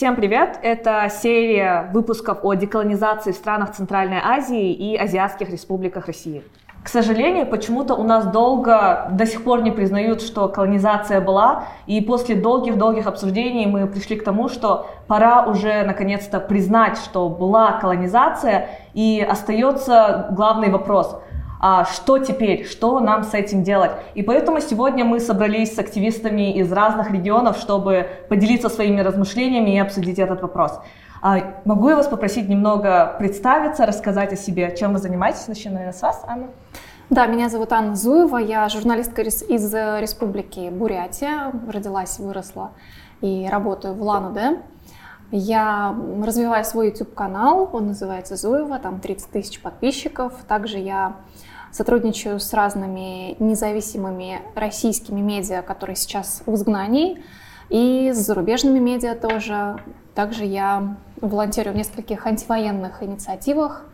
Всем привет! Это серия выпусков о деколонизации в странах Центральной Азии и азиатских республиках России. К сожалению, почему-то у нас долго до сих пор не признают, что колонизация была, и после долгих-долгих обсуждений мы пришли к тому, что пора уже наконец-то признать, что была колонизация, и остается главный вопрос – а что теперь, что нам с этим делать. И поэтому сегодня мы собрались с активистами из разных регионов, чтобы поделиться своими размышлениями и обсудить этот вопрос. А, могу я вас попросить немного представиться, рассказать о себе, чем вы занимаетесь? Начну, наверное, с вас, Анна. Да, меня зовут Анна Зуева, я журналистка из республики Бурятия, родилась, выросла и работаю в Лан-Удэ. Я развиваю свой YouTube-канал, он называется Зуева, там 30 тысяч подписчиков. Также я сотрудничаю с разными независимыми российскими медиа, которые сейчас в изгнании, и с зарубежными медиа тоже. Также я волонтерю в нескольких антивоенных инициативах.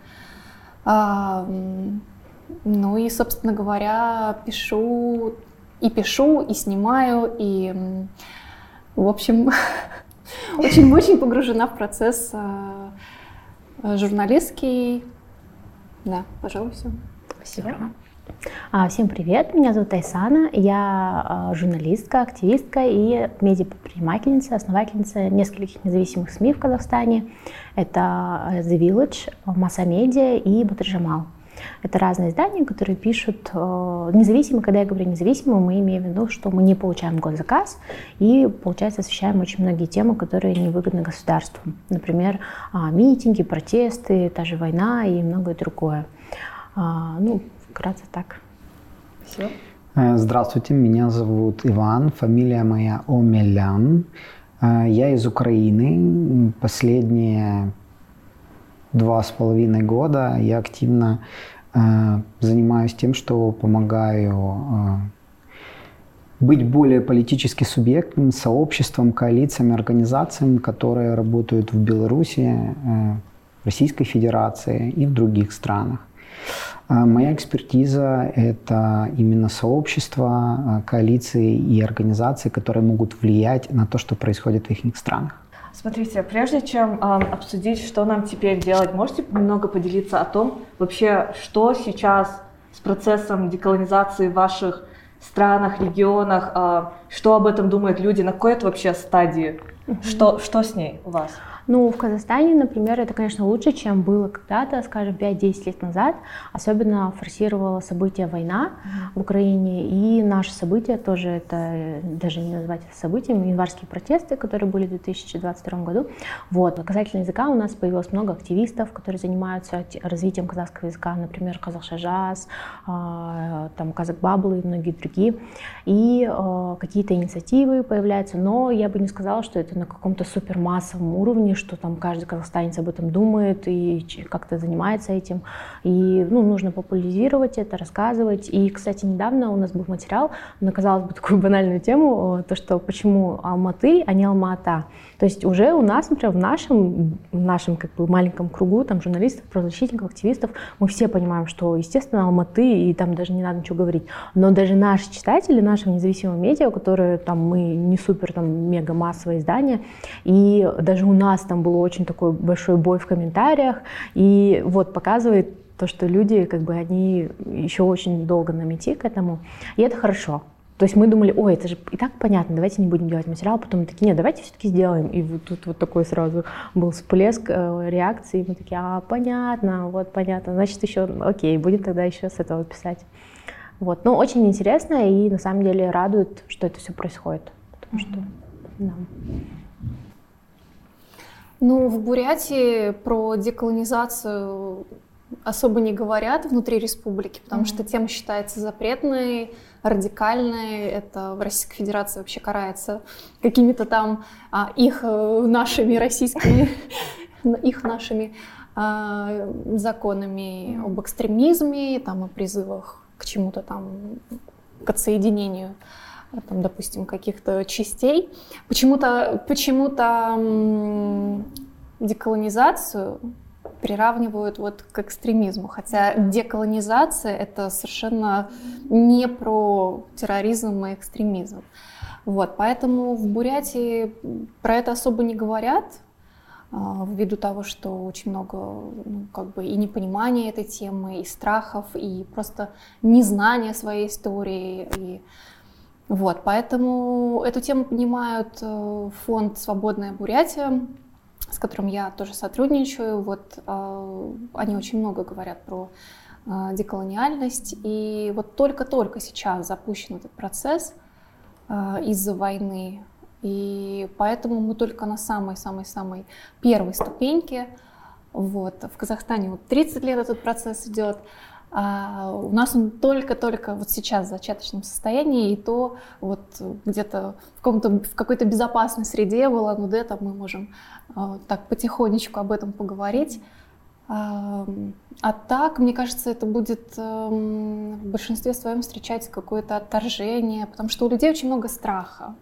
Ну и, собственно говоря, пишу и пишу, и снимаю, и, в общем, очень-очень погружена в процесс а, журналистский. Да, пожалуй, все. Спасибо. А, всем привет, меня зовут Айсана, я а, журналистка, активистка и медиапредпринимательница, основательница нескольких независимых СМИ в Казахстане. Это э, The Village, Масса Медиа и Батржамал. Это разные издания, которые пишут э, независимо. Когда я говорю независимо, мы имеем в виду, что мы не получаем госзаказ и, получается, освещаем очень многие темы, которые невыгодны государству. Например, э, митинги, протесты, та же война и многое другое. А, ну, вкратце так. Все. Э, здравствуйте, меня зовут Иван, фамилия моя Омелян. Э, я из Украины. Последние два с половиной года я активно э, занимаюсь тем, что помогаю быть более политически субъектным, сообществом, коалициями, организациями, которые работают в Беларуси, Российской Федерации и в других странах. А, моя экспертиза – это именно сообщества, а, коалиции и организации, которые могут влиять на то, что происходит в их странах. Смотрите, прежде чем э, обсудить, что нам теперь делать, можете немного поделиться о том, вообще, что сейчас с процессом деколонизации в ваших странах, регионах, э, что об этом думают люди, на какой это вообще стадии, mm-hmm. что, что с ней у вас? Ну, в Казахстане, например, это, конечно, лучше, чем было когда-то, скажем, 5-10 лет назад. Особенно форсировала события война в Украине. И наши события тоже, это даже не назвать это событием, январские протесты, которые были в 2022 году. Вот. Касательно языка у нас появилось много активистов, которые занимаются развитием казахского языка, например, Казахшажаз, а, там Казак Баблы и многие другие. И а, какие-то инициативы появляются, но я бы не сказала, что это на каком-то супермассовом уровне, что там каждый казахстанец об этом думает и как-то занимается этим. И ну, нужно популяризировать это, рассказывать. И, кстати, недавно у нас был материал на, казалось бы, такую банальную тему, то, что почему Алматы, а не Алмата. То есть уже у нас, например, в нашем, в нашем как бы маленьком кругу там, журналистов, правозащитников, активистов, мы все понимаем, что, естественно, Алматы, и там даже не надо ничего говорить. Но даже наши читатели нашего независимого медиа, которые там мы не супер там мега массовое издание, и даже у нас там был очень такой большой бой в комментариях, и вот показывает то, что люди, как бы, они еще очень долго на мети к этому, и это хорошо. То есть мы думали, ой, это же и так понятно, давайте не будем делать материал. Потом мы такие, нет, давайте все-таки сделаем. И вот тут вот такой сразу был всплеск э, реакции. Мы такие, а, понятно, вот понятно. Значит, еще, окей, будем тогда еще с этого писать. Вот. Но очень интересно и на самом деле радует, что это все происходит. Потому что, да. Ну, в Бурятии про деколонизацию особо не говорят внутри республики, потому mm-hmm. что тема считается запретной, радикальной. Это в Российской Федерации вообще карается какими-то там а, их э, нашими российскими, их нашими а, законами об экстремизме, там, о призывах к чему-то там, к отсоединению там, допустим, каких-то частей. Почему-то почему деколонизацию приравнивают вот к экстремизму, хотя деколонизация это совершенно не про терроризм и экстремизм. Вот, поэтому в Бурятии про это особо не говорят, а, ввиду того, что очень много ну, как бы и непонимания этой темы, и страхов, и просто незнания своей истории. И вот, поэтому эту тему понимают э, фонд «Свободная Бурятия», с которым я тоже сотрудничаю. Вот э, они очень много говорят про э, деколониальность. И вот только-только сейчас запущен этот процесс из-за войны и поэтому мы только на самой-самой-самой первой ступеньке. Вот. В Казахстане вот 30 лет этот процесс идет. А у нас он только-только вот сейчас в зачаточном состоянии, и то вот где-то в, в какой-то безопасной среде в Улан-Удэ там мы можем а, так потихонечку об этом поговорить. А, а так, мне кажется, это будет в большинстве своем встречать какое-то отторжение, потому что у людей очень много страха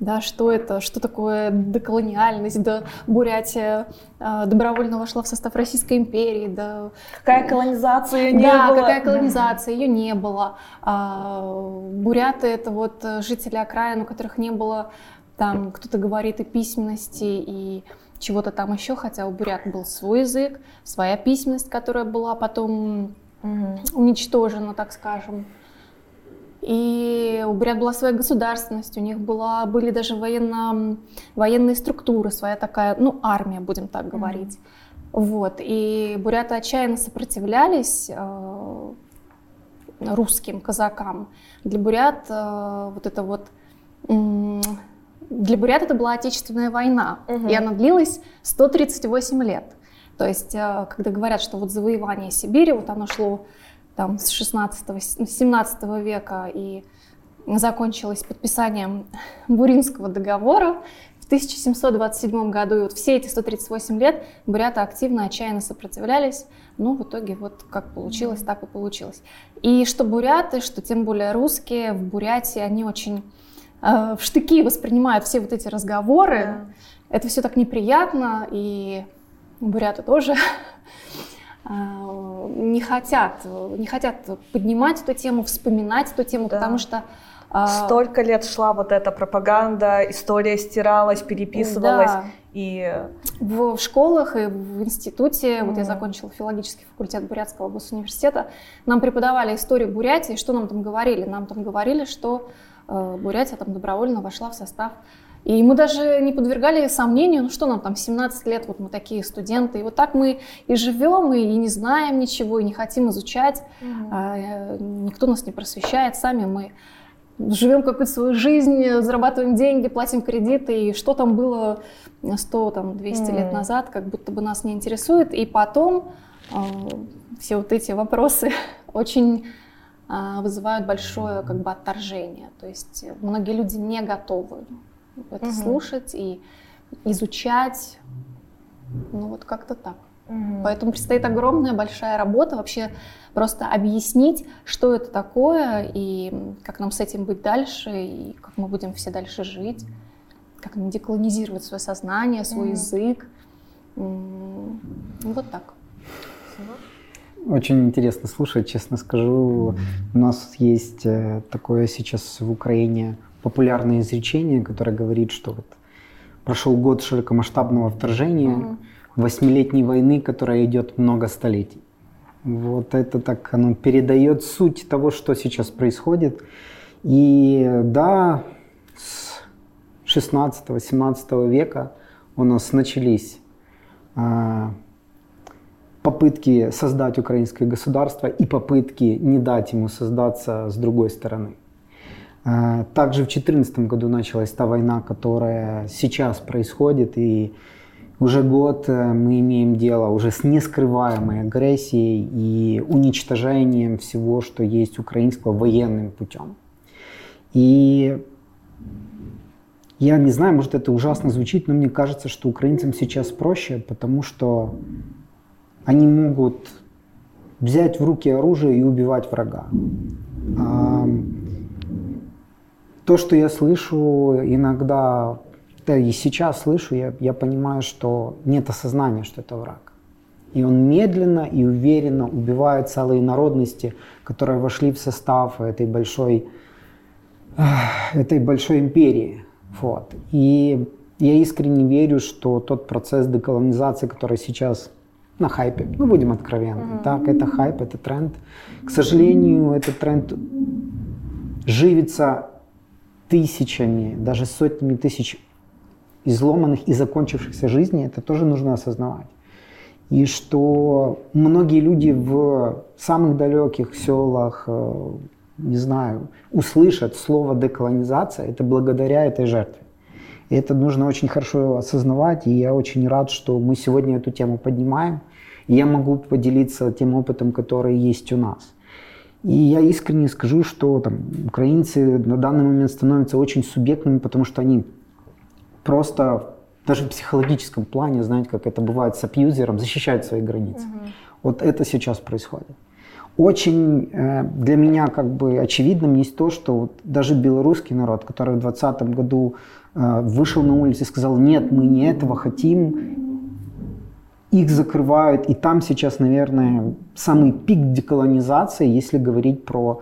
да, что это, что такое деколониальность, да, Бурятия э, добровольно вошла в состав Российской империи, да. Какая колонизация не да, было. какая колонизация, ее не было. А, буряты это вот жители окраин, у которых не было, там, кто-то говорит и письменности, и чего-то там еще, хотя у бурят был свой язык, своя письменность, которая была потом уничтожена, так скажем. И у бурят была своя государственность, у них была, были даже военно, военные структуры, своя такая, ну, армия, будем так говорить. Mm-hmm. Вот. И буряты отчаянно сопротивлялись э, русским казакам. Для бурят э, вот это вот... Э, для бурят это была Отечественная война, угу. и она длилась 138 лет. То есть, э, когда говорят, что вот завоевание Сибири, вот оно шло там, с 16 17 века и закончилась подписанием Буринского договора в 1727 году. И вот все эти 138 лет буряты активно, отчаянно сопротивлялись. Но в итоге вот как получилось, так и получилось. И что буряты, что тем более русские в Бурятии, они очень э, в штыки воспринимают все вот эти разговоры. Да. Это все так неприятно, и буряты тоже не хотят, не хотят поднимать эту тему, вспоминать эту тему, да. потому что а, Столько лет шла вот эта пропаганда, история стиралась, переписывалась. Да. И... В, в школах и в институте, mm. вот я закончила филологический факультет Бурятского госуниверситета, нам преподавали историю Бурятии, что нам там говорили? Нам там говорили, что э, Бурятия там добровольно вошла в состав и мы даже не подвергали сомнению, ну что нам там, 17 лет, вот мы такие студенты, и вот так мы и живем, и, не знаем ничего, и не хотим изучать, угу. а, никто нас не просвещает, сами мы живем какую-то свою жизнь, зарабатываем деньги, платим кредиты, и что там было 100, там, 200 mm. лет назад, как будто бы нас не интересует. И потом э, все вот эти вопросы очень э, вызывают большое как бы отторжение. То есть многие люди не готовы это угу. слушать и изучать. Ну вот как-то так. Угу. Поэтому предстоит огромная большая работа вообще просто объяснить, что это такое и как нам с этим быть дальше, и как мы будем все дальше жить, как нам деколонизировать свое сознание, свой угу. язык. Вот так. Очень интересно слушать, честно скажу. У нас есть э, такое сейчас в Украине популярное изречение, которое говорит, что вот прошел год широкомасштабного вторжения, восьмилетней войны, которая идет много столетий. Вот это так, оно передает суть того, что сейчас происходит. И да, с 16-17 века у нас начались а, попытки создать украинское государство и попытки не дать ему создаться с другой стороны. А, также в 2014 году началась та война, которая сейчас происходит, и уже год э, мы имеем дело уже с нескрываемой агрессией и уничтожением всего, что есть украинского военным путем. И я не знаю, может это ужасно звучит, но мне кажется, что украинцам сейчас проще, потому что они могут взять в руки оружие и убивать врага. То, что я слышу иногда, да и сейчас слышу, я, я понимаю, что нет осознания, что это враг. И он медленно и уверенно убивает целые народности, которые вошли в состав этой большой этой большой империи. Вот. И я искренне верю, что тот процесс деколонизации, который сейчас на хайпе, ну будем откровенны, mm-hmm. так, это хайп, это тренд. К сожалению, этот тренд живется тысячами, даже сотнями тысяч изломанных и закончившихся жизней, это тоже нужно осознавать. И что многие люди в самых далеких селах, э, не знаю, услышат слово деколонизация, это благодаря этой жертве. И это нужно очень хорошо осознавать, и я очень рад, что мы сегодня эту тему поднимаем. И я могу поделиться тем опытом, который есть у нас. И я искренне скажу, что там, украинцы на данный момент становятся очень субъектными, потому что они просто даже в психологическом плане, знаете, как это бывает с абьюзером, защищают свои границы. Угу. Вот это сейчас происходит. Очень э, для меня как бы очевидным есть то, что вот даже белорусский народ, который в 2020 году э, вышел на улицу и сказал, нет, мы не этого хотим, их закрывают, и там сейчас, наверное, самый пик деколонизации, если говорить про,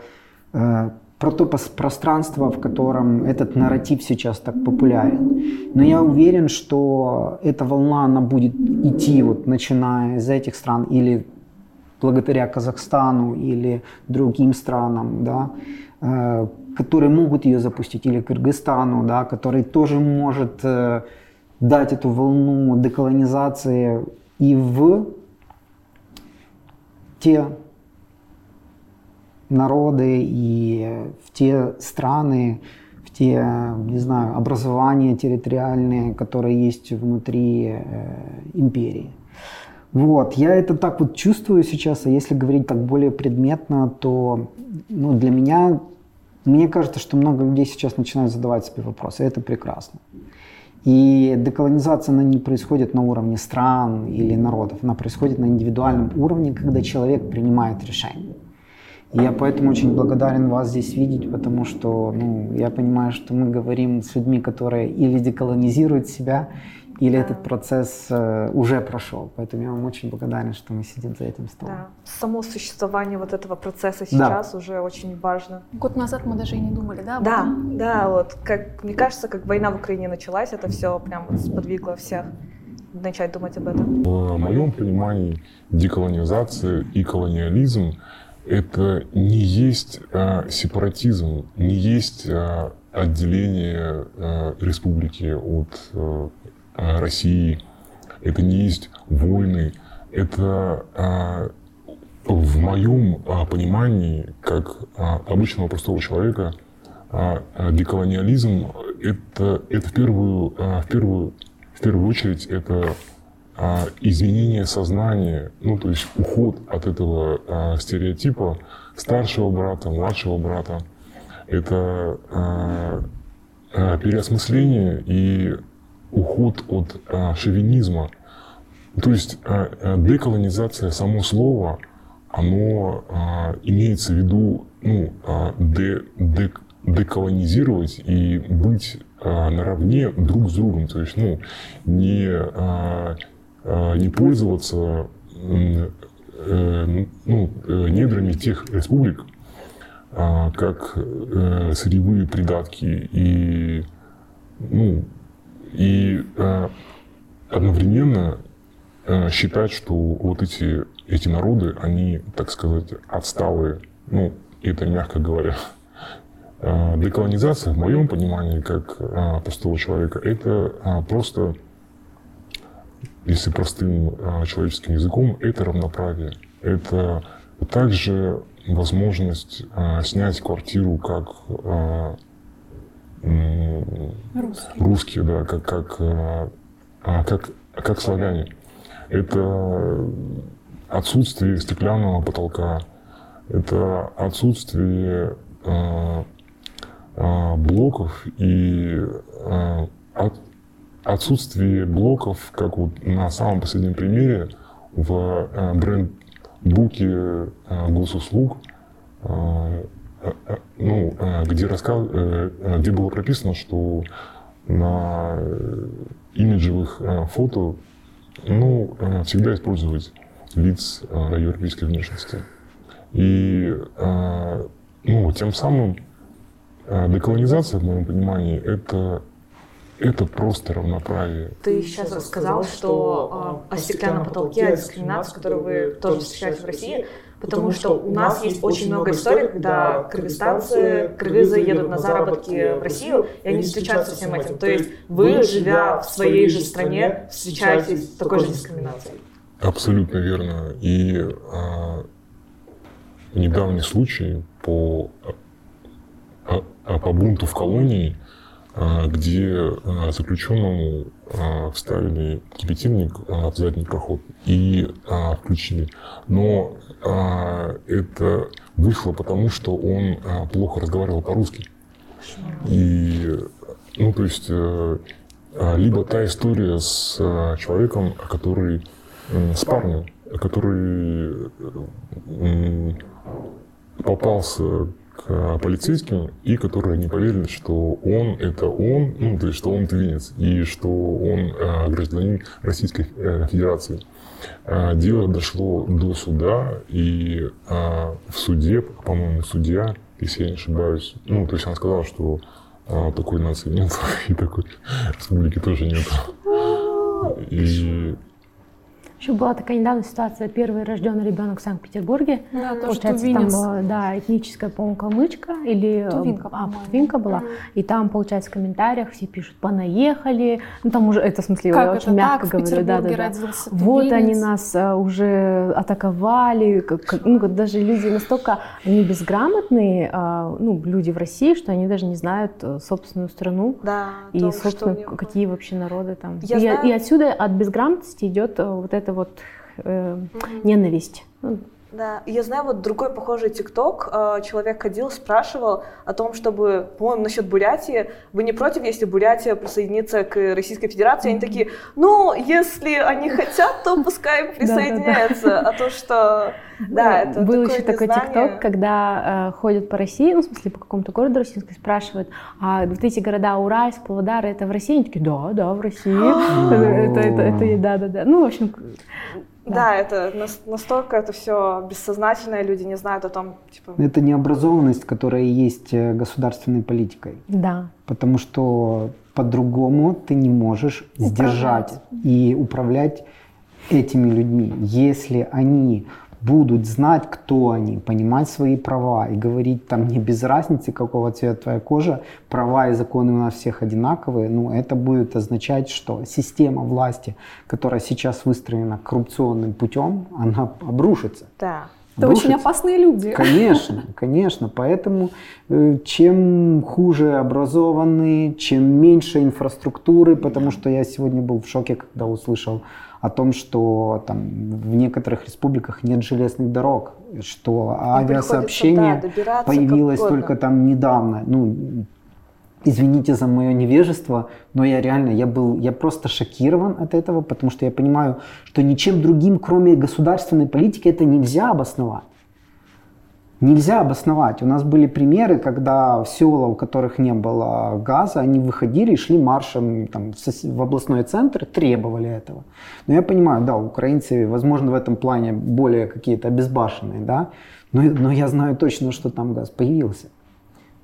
э, про то пространство, в котором этот нарратив сейчас так популярен. Но я уверен, что эта волна, она будет идти, вот, начиная из этих стран, или благодаря Казахстану, или другим странам, да, э, которые могут ее запустить, или Кыргызстану, да, который тоже может э, дать эту волну деколонизации и в те народы и в те страны, в те, не знаю, образования территориальные, которые есть внутри э, империи. Вот, я это так вот чувствую сейчас, а если говорить так более предметно, то ну, для меня, мне кажется, что много людей сейчас начинают задавать себе вопросы, и это прекрасно. И деколонизация, она не происходит на уровне стран или народов, она происходит на индивидуальном уровне, когда человек принимает решение. И я поэтому очень благодарен вас здесь видеть, потому что ну, я понимаю, что мы говорим с людьми, которые или деколонизируют себя, или да. этот процесс э, уже прошел. Поэтому я вам очень благодарен, что мы сидим за этим столом. Да. Само существование вот этого процесса сейчас да. уже очень важно. Год назад мы даже и не думали, да? Да, да, вот как мне кажется, как война в Украине началась, это все прям вот сподвигло всех начать думать об этом. В моем понимании деколонизация и колониализм это не есть а, сепаратизм, не есть а, отделение а, республики от Э, России, это не есть войны, это а, в моем а, понимании, как обычного простого человека, деколониализм это, это в, первую, в, первую, в первую очередь это изменение сознания, ну то есть уход от этого стереотипа старшего брата, младшего брата. Это переосмысление и уход от а, шовинизма. То есть а, а, деколонизация, само слово, оно а, имеется в виду ну, а, де, де, деколонизировать и быть а, наравне друг с другом. То есть ну, не, а, а, не пользоваться э, ну, э, недрами тех республик, а, как э, сырьевые придатки и ну, и э, одновременно э, считать, что вот эти, эти народы, они, так сказать, отсталые, ну, это мягко говоря. Э, деколонизация, в моем понимании, как э, простого человека, это э, просто, если простым э, человеческим языком, это равноправие. Это также возможность э, снять квартиру как э, русские, русские да, как, как, а, а, как, как славяне. Это отсутствие стеклянного потолка, это отсутствие э, э, блоков и э, от, отсутствие блоков, как вот на самом последнем примере в э, бренд-буке э, госуслуг, э, Э, э, ну, э, где, рассказ, где было прописано, что на имиджевых фото ну, всегда использовать лиц европейской внешности. И ну, тем самым деколонизация, в моем понимании, это это просто равноправие. Ты сейчас рассказал, что э, о стеклянном потолке, о дискриминации, которую вы тоже встречаете в России, потому что у нас есть очень много историй, когда кыргызстанцы, кыргызы едут на заработки в Россию, и они встречаются со всем этим. То есть вы, живя в своей же стране, встречаетесь с такой же дискриминацией. Абсолютно верно. И а, недавний случай по, а, а, по бунту в колонии, где а, заключенному а, вставили кипятильник а, в задний проход и а, включили. Но а, это вышло потому, что он а, плохо разговаривал по-русски. И, ну, то есть, а, либо та история с а, человеком, который с парнем, который попался к полицейским, и которые не поверили, что он это он, ну, то есть, что он твинец, и что он э, гражданин Российской э, Федерации. Э, дело дошло до суда, и э, в суде, по-моему, судья, если я не ошибаюсь, ну, то есть она сказала, что э, такой нации нет, и такой республики тоже нет. И еще была такая недавно ситуация, первый рожденный ребенок в Санкт-Петербурге. Да, Получается, там была, да, этническая, по-моему, калмычка или тувинка, а, тувинка была. Mm-hmm. И там, получается, в комментариях все пишут, понаехали. Ну, там уже, это в смысле, как я очень мягко так? говорю. Да, да, да. Вот они нас а, уже атаковали. Как, ну, даже люди настолько, они безграмотные, а, ну, люди в России, что они даже не знают э, собственную страну. Да, и, том, собственно, какие вообще народы там. Я и, знаю... и отсюда от безграмотности идет э, вот это вот э, ненависть. Ну, да, я знаю вот другой похожий ТикТок. Э, человек ходил, спрашивал о том, чтобы, по-моему, насчет Бурятии. Вы не против, если Бурятия присоединится к Российской Федерации? Они такие, ну, если они хотят, то пускай присоединяются. А то, что... Да, это Был еще такой ТикТок, когда э, ходят по России, ну, в смысле, по какому-то городу российскому, спрашивают, а вот эти города Уральск, Павлодар, это в России? Они такие, да, да, в России. это, это, это, да, да, да. Ну, в общем, да, да это настолько это все бессознательное, люди не знают о том, типа... Это необразованность, которая есть э, государственной политикой. Да. Потому что по-другому ты не можешь управлять. сдержать и управлять этими людьми. Если они будут знать, кто они, понимать свои права и говорить там не без разницы, какого цвета твоя кожа, права и законы у нас всех одинаковые, ну это будет означать, что система власти, которая сейчас выстроена коррупционным путем, она обрушится. Да. Это очень опасные люди. Конечно, конечно. Поэтому э, чем хуже образованные, чем меньше инфраструктуры, потому что я сегодня был в шоке, когда услышал о том, что там в некоторых республиках нет железных дорог, что авиасообщение да, появилось только там недавно. Ну, извините за мое невежество, но я реально, я был, я просто шокирован от этого, потому что я понимаю, что ничем другим, кроме государственной политики, это нельзя обосновать нельзя обосновать. У нас были примеры, когда в села, у которых не было газа, они выходили и шли маршем там, в областной центр, требовали этого. Но я понимаю, да, украинцы, возможно, в этом плане более какие-то обезбашенные, да, но, но я знаю точно, что там газ появился.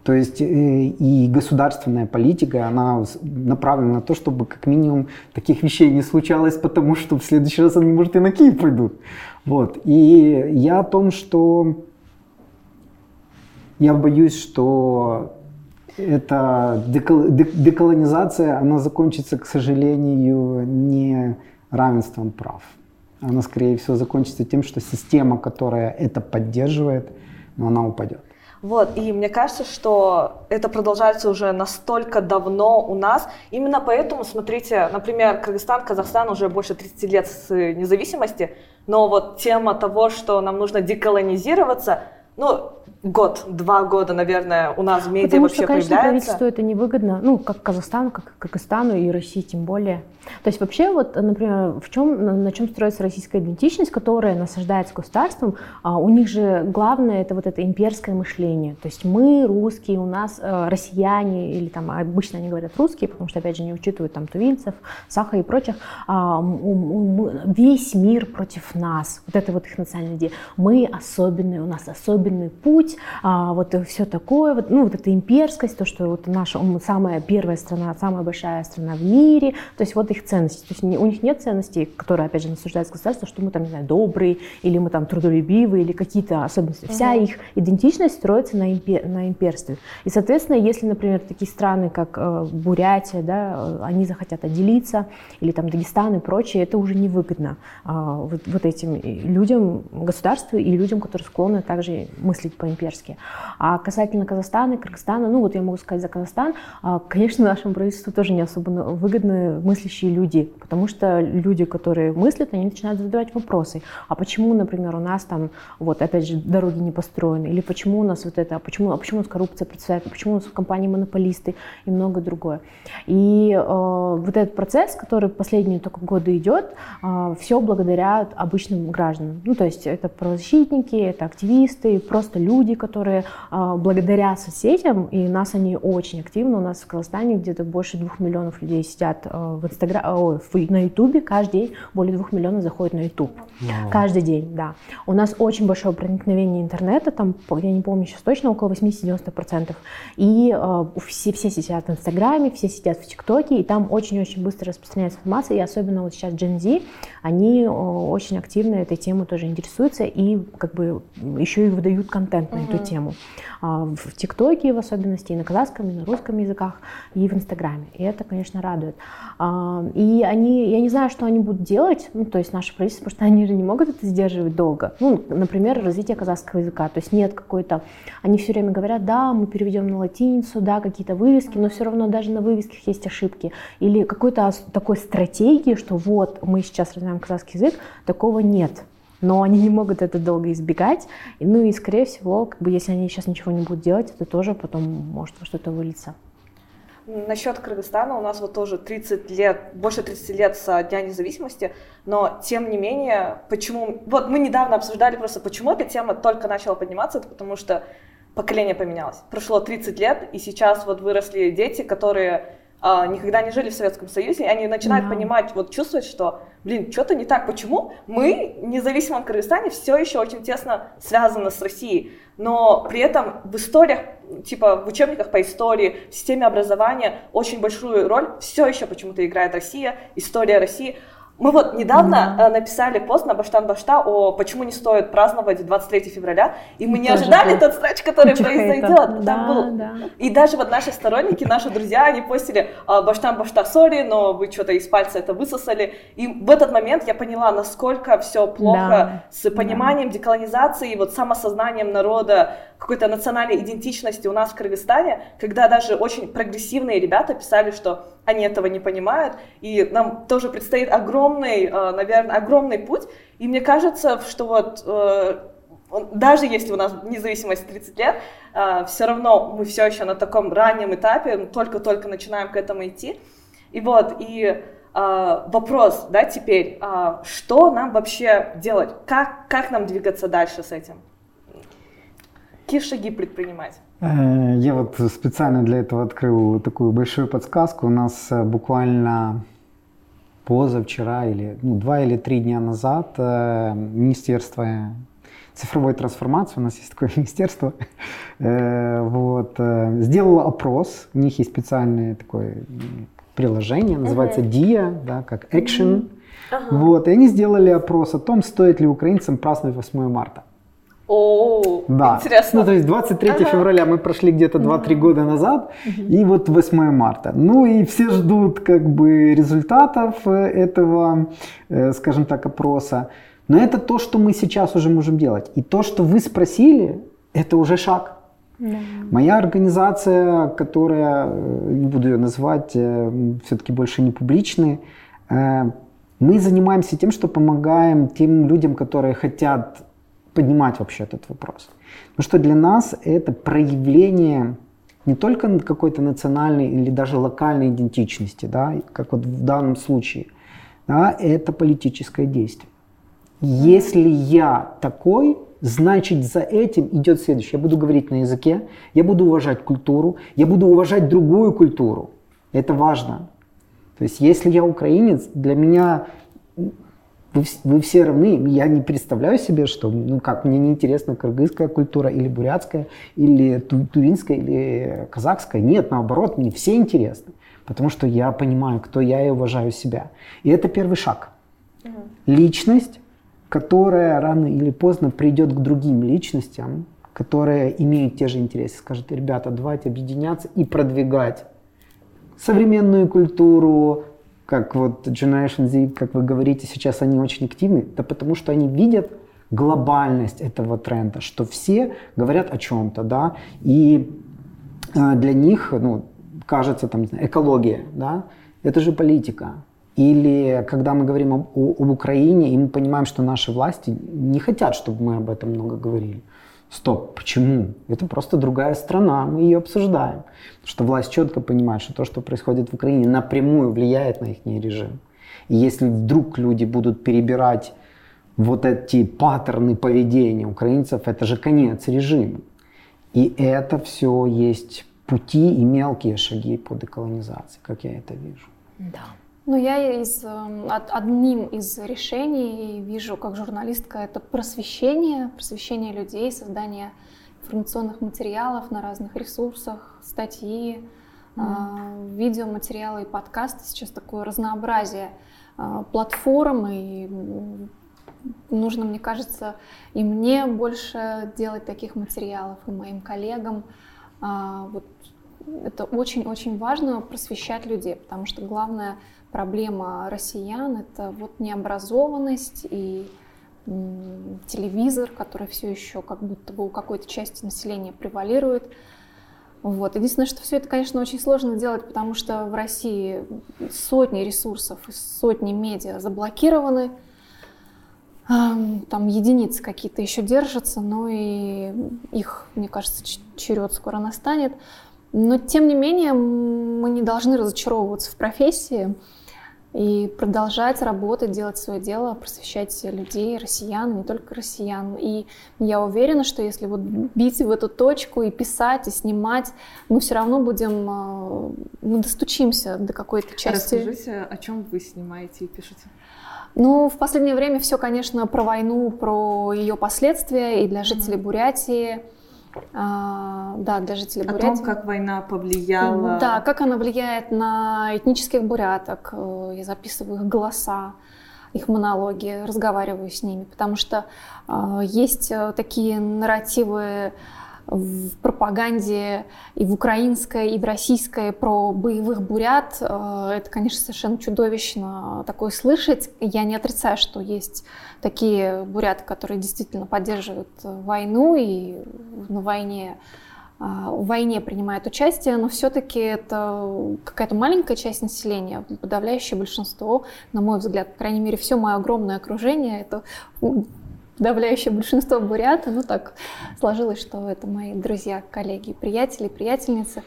То есть э, и государственная политика, она направлена на то, чтобы как минимум таких вещей не случалось, потому что в следующий раз они, может, и на Киев пойдут. Вот. И я о том, что я боюсь, что эта деколонизация, она закончится, к сожалению, не равенством прав. Она, скорее всего, закончится тем, что система, которая это поддерживает, она упадет. Вот, и мне кажется, что это продолжается уже настолько давно у нас. Именно поэтому, смотрите, например, Кыргызстан, Казахстан уже больше 30 лет с независимости, но вот тема того, что нам нужно деколонизироваться, ну, год, два года, наверное, у нас в медиа Потому вообще что, конечно, появляется. правительству это невыгодно, ну, как Казахстану, как Кыргызстану и России тем более. То есть вообще, вот, например, в чем, на, на чем строится российская идентичность, которая насаждается государством, а, у них же главное это вот это имперское мышление. То есть мы русские, у нас э, россияне, или там обычно они говорят русские, потому что, опять же, не учитывают там тувинцев, саха и прочих, а, весь мир против нас. Вот это вот их национальная идея. Мы особенные, у нас особенные особенный путь, а, вот все такое, вот, ну, вот эта имперскость, то, что вот наша самая первая страна, самая большая страна в мире, то есть вот их ценности. То есть у них нет ценностей, которые, опять же, насуждается государство, что мы там, не знаю, добрые, или мы там трудолюбивые, или какие-то особенности. Вся их идентичность строится на, импер, на имперстве. И, соответственно, если, например, такие страны, как э, Бурятия, да, э, они захотят отделиться, или там Дагестан и прочее, это уже невыгодно э, вот, вот этим людям, государству и людям, которые склонны также мыслить по-имперски. А касательно Казахстана и Кыргызстана, ну вот я могу сказать за Казахстан, э, конечно, нашему правительству тоже не особо выгодны мыслящие люди, потому что люди, которые мыслят, они начинают задавать вопросы. А почему, например, у нас там, вот опять же, дороги не построены, или почему у нас вот это, а почему, а почему у нас коррупция процветает, а почему у нас в компании монополисты и многое другое. И э, вот этот процесс, который последние только годы идет, э, все благодаря обычным гражданам. Ну, то есть это правозащитники, это активисты, просто люди, которые э, благодаря соцсетям, и нас они очень активны, у нас в Казахстане где-то больше двух миллионов людей сидят э, в Инстаграме, на Ютубе, каждый день более двух миллионов заходит на Ютуб. Wow. Каждый день, да. У нас очень большое проникновение интернета, там, я не помню сейчас точно, около 80-90%. И э, все, все сидят в Инстаграме, все сидят в ТикТоке, и там очень-очень быстро распространяется информация, и особенно вот сейчас Gen Z, они э, очень активно этой темой тоже интересуются, и как бы еще и выдают контент на эту тему. Э, в ТикТоке в особенности, и на казахском, и на русском языках, и в Инстаграме. И это, конечно, радует. Э, и они, я не знаю, что они будут делать, ну, то есть наше правительство, потому что они же не могут это сдерживать долго. Ну, например, развитие казахского языка. То есть нет какой-то... Они все время говорят, да, мы переведем на латиницу, да, какие-то вывески, но все равно даже на вывесках есть ошибки. Или какой-то такой стратегии, что вот мы сейчас развиваем казахский язык, такого нет но они не могут это долго избегать. Ну и, скорее всего, как бы, если они сейчас ничего не будут делать, это тоже потом может во что-то вылиться. Насчет Кыргызстана у нас вот тоже 30 лет, больше 30 лет со Дня независимости, но тем не менее, почему... Вот мы недавно обсуждали просто, почему эта тема только начала подниматься, это потому что поколение поменялось. Прошло 30 лет, и сейчас вот выросли дети, которые а, никогда не жили в Советском Союзе, и они начинают да. понимать, вот чувствовать, что, блин, что-то не так. Почему мы, независимом Кыргызстане, все еще очень тесно связаны с Россией, но при этом в историях типа в учебниках по истории, в системе образования очень большую роль все еще почему-то играет Россия, история России. Мы вот недавно mm-hmm. написали пост на Баштан Башта о почему не стоит праздновать 23 февраля, и мы не Тоже ожидали тот срач, который произойдет. Да, был. да. И даже вот наши сторонники, наши друзья, они постили «А, Баштан Башта, сори, но вы что-то из пальца это высосали. И в этот момент я поняла, насколько все плохо да. с пониманием да. деколонизации, вот самосознанием народа, какой-то национальной идентичности у нас в Кыргызстане, когда даже очень прогрессивные ребята писали, что они этого не понимают, и нам тоже предстоит огромный, э, наверное, огромный путь, и мне кажется, что вот э, даже если у нас независимость 30 лет, э, все равно мы все еще на таком раннем этапе, только-только начинаем к этому идти. И вот, и вопрос, да, теперь, что нам вообще делать? Как, как нам двигаться дальше с этим? Какие шаги предпринимать? Э, я вот специально для этого открыл такую большую подсказку. У нас э, буквально позавчера или ну, два или три дня назад э, Министерство цифровой трансформации, у нас есть такое министерство, вот, сделало опрос. У них есть специальное такое приложение, называется uh-huh. DIA, да, как Action. Uh-huh. Вот, и они сделали опрос о том, стоит ли украинцам праздновать 8 марта. О, да. интересно. Ну, то есть 23 ага. февраля мы прошли где-то 2-3 года назад, угу. и вот 8 марта. Ну и все ждут как бы результатов э, этого, э, скажем так, опроса. Но это то, что мы сейчас уже можем делать. И то, что вы спросили, это уже шаг. Да. Моя организация, которая, э, не буду ее называть, все-таки больше не публичная, мы занимаемся тем, что помогаем тем людям, которые хотят поднимать вообще этот вопрос. Потому что для нас это проявление не только какой-то национальной или даже локальной идентичности, да, как вот в данном случае, да, это политическое действие. Если я такой, значит за этим идет следующее. Я буду говорить на языке, я буду уважать культуру, я буду уважать другую культуру. Это важно. То есть если я украинец, для меня вы, вы все равны. Я не представляю себе, что, ну как, мне неинтересна кыргызская культура или бурятская, или ту, тувинская, или казахская. Нет, наоборот, мне все интересны. Потому что я понимаю, кто я и уважаю себя. И это первый шаг. Угу. Личность, которая рано или поздно придет к другим личностям, которые имеют те же интересы, скажет, ребята, давайте объединяться и продвигать современную культуру, как вот Generation Z, как вы говорите, сейчас они очень активны, да потому что они видят глобальность этого тренда, что все говорят о чем-то, да, и э, для них, ну, кажется, там, экология, да, это же политика. Или когда мы говорим об, об Украине, и мы понимаем, что наши власти не хотят, чтобы мы об этом много говорили. Стоп, почему? Это просто другая страна, мы ее обсуждаем. Потому что власть четко понимает, что то, что происходит в Украине, напрямую влияет на их режим. И если вдруг люди будут перебирать вот эти паттерны поведения украинцев, это же конец режима. И это все есть пути и мелкие шаги по деколонизации, как я это вижу. Да. Ну, я из, эм, одним из решений вижу как журналистка это просвещение, просвещение людей, создание информационных материалов на разных ресурсах, статьи, mm. видеоматериалы и подкасты. Сейчас такое разнообразие э, платформ, и нужно, мне кажется, и мне больше делать таких материалов, и моим коллегам. А, вот это очень-очень важно просвещать людей, потому что главная проблема россиян это вот необразованность и телевизор, который все еще как будто бы у какой-то части населения превалирует. Вот. Единственное, что все это, конечно, очень сложно делать, потому что в России сотни ресурсов и сотни медиа заблокированы. Там единицы какие-то еще держатся, но и их, мне кажется, черед скоро настанет. Но, тем не менее, мы не должны разочаровываться в профессии и продолжать работать, делать свое дело, просвещать людей, россиян, не только россиян. И я уверена, что если вот бить в эту точку и писать, и снимать, мы все равно будем, а, мы достучимся до какой-то части. Расскажите, о чем вы снимаете и пишете? Ну, в последнее время все, конечно, про войну, про ее последствия и для жителей Бурятии. А, да, для жителей Бурятии. О том, как война повлияла. Да, как она влияет на этнических буряток. Э, я записываю их голоса, их монологи, разговариваю с ними, потому что э, есть э, такие нарративы в пропаганде и в украинской, и в российской про боевых бурят. Э, это, конечно, совершенно чудовищно такое слышать. Я не отрицаю, что есть такие буряты, которые действительно поддерживают войну и на войне э, в войне принимают участие, но все-таки это какая-то маленькая часть населения, подавляющее большинство, на мой взгляд, по крайней мере, все мое огромное окружение, это подавляющее большинство бурята, ну так сложилось, что это мои друзья, коллеги, приятели, приятельницы,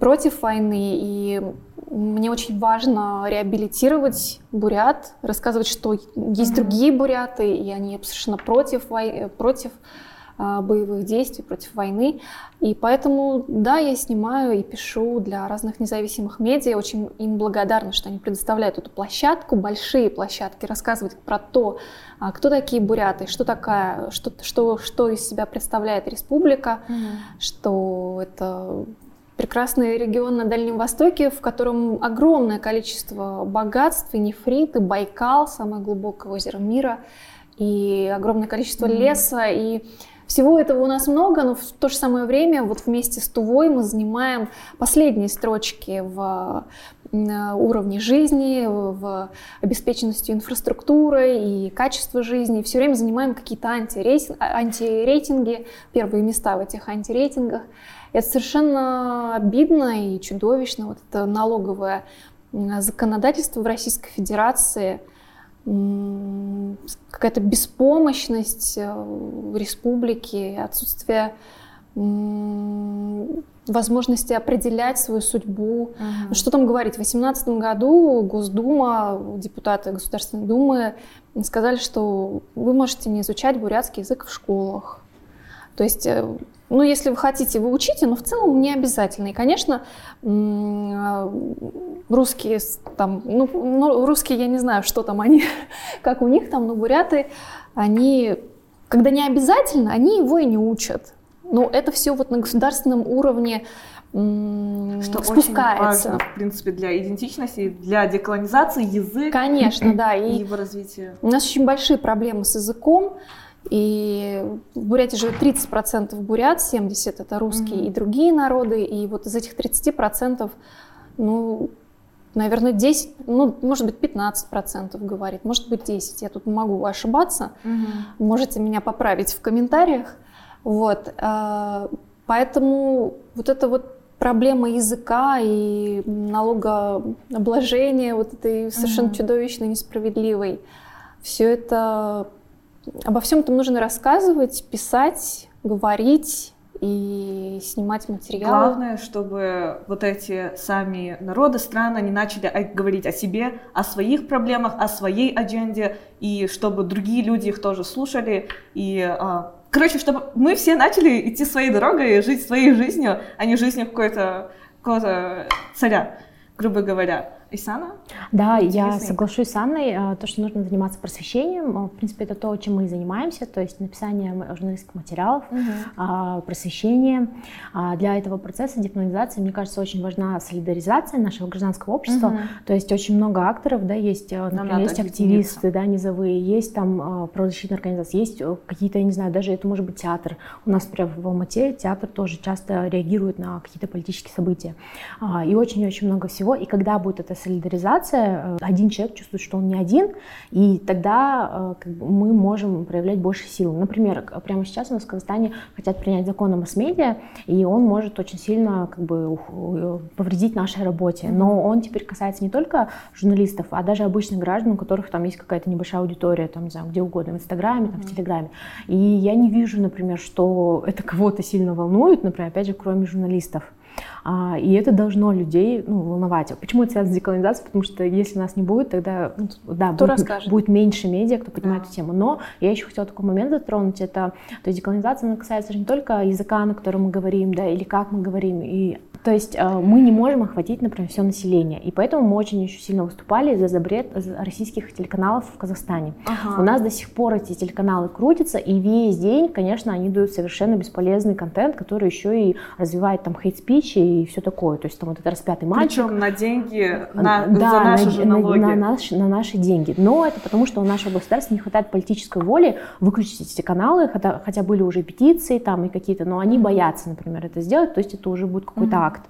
против войны. И мне очень важно реабилитировать бурят, рассказывать, что есть другие буряты, и они совершенно против, против боевых действий, против войны. И поэтому, да, я снимаю и пишу для разных независимых медиа. Очень им благодарна, что они предоставляют эту площадку, большие площадки, рассказывать про то, а, кто такие буряты, что такая, что, что, что из себя представляет республика, mm-hmm. что это прекрасный регион на Дальнем Востоке, в котором огромное количество богатств, и нефрит, и Байкал, самое глубокое озеро мира, и огромное количество mm-hmm. леса, и всего этого у нас много, но в то же самое время вот вместе с Тувой мы занимаем последние строчки в уровне жизни, в обеспеченности инфраструктуры и качества жизни. Все время занимаем какие-то антирейтинги, антирейтинги, первые места в этих антирейтингах. Это совершенно обидно и чудовищно. Вот это налоговое законодательство в Российской Федерации – какая-то беспомощность э, в республике, отсутствие возможности определять свою судьбу. uh Что там говорить? В 2018 году Госдума, депутаты Государственной Думы сказали, что вы можете не изучать бурятский язык в школах. То есть э, ну, если вы хотите, вы учите, но в целом не обязательно. И, конечно, русские там, ну, ну, русские, я не знаю, что там они, как у них там, но буряты, они, когда не обязательно, они его и не учат. Но это все вот на государственном уровне что спускается. Очень важно, в принципе, для идентичности, для деколонизации языка. Конечно, да. И, и его развития. У нас очень большие проблемы с языком. И в Бурятии живет 30% бурят, 70% это русские mm-hmm. и другие народы. И вот из этих 30%, ну, наверное, 10, ну, может быть, 15% говорит, может быть, 10. Я тут могу ошибаться. Mm-hmm. Можете меня поправить в комментариях. Вот. А, поэтому вот это вот проблема языка и налогообложения вот этой совершенно mm-hmm. чудовищной, несправедливой. Все это обо всем этом нужно рассказывать, писать, говорить и снимать материалы. Главное, чтобы вот эти сами народы, страны, они начали говорить о себе, о своих проблемах, о своей адженде, и чтобы другие люди их тоже слушали, и а, Короче, чтобы мы все начали идти своей дорогой и жить своей жизнью, а не жизнью какой-то какого-то царя, грубо говоря. Исана? Да, я соглашусь с Анной. Э, то, что нужно заниматься просвещением, э, в принципе, это то, чем мы и занимаемся, то есть написание журналистских материалов, угу. просвещение. А для этого процесса деколонизации, мне кажется, очень важна солидаризация нашего гражданского общества. Угу. То есть очень много акторов, да, есть, э, например, есть активисты, да, низовые, есть там правозащитные организации, есть какие-то, я не знаю, даже это может быть театр. У нас, например, в Алмате театр тоже часто реагирует на какие-то политические события. А, и очень-очень много всего. И когда будет это солидаризация, э, один человек чувствует, что он не один, и тогда э, мы можем проявлять больше сил. Например, прямо сейчас у нас в Казахстане хотят принять закон о масс-медиа, и он может очень сильно как бы, повредить нашей работе. Но он теперь касается не только журналистов, а даже обычных граждан, у которых там есть какая-то небольшая аудитория, там, не знаю, где угодно, в Инстаграме, там, в Телеграме. И я не вижу, например, что это кого-то сильно волнует, например, опять же, кроме журналистов. А, и это должно людей ну, волновать. Почему это связано с деколонизацией? Потому что если нас не будет, тогда ну, да, будет, будет меньше медиа, кто понимает да. эту тему. Но я еще хотела такой момент затронуть. Это, то есть деколонизация она касается же не только языка, на котором мы говорим, да, или как мы говорим, и то есть э, мы не можем охватить, например, все население. И поэтому мы очень еще сильно выступали за запрет российских телеканалов в Казахстане. Ага. У нас до сих пор эти телеканалы крутятся, и весь день, конечно, они дают совершенно бесполезный контент, который еще и развивает там хейт-спич и все такое. То есть там вот это распятый мальчик. Причем на деньги, на, да, за наши на, же налоги. На, на, наш, на наши деньги. Но это потому, что у нашего государства не хватает политической воли выключить эти каналы, хотя, хотя были уже петиции там и какие-то, но они боятся, например, это сделать, то есть это уже будет какой-то факт.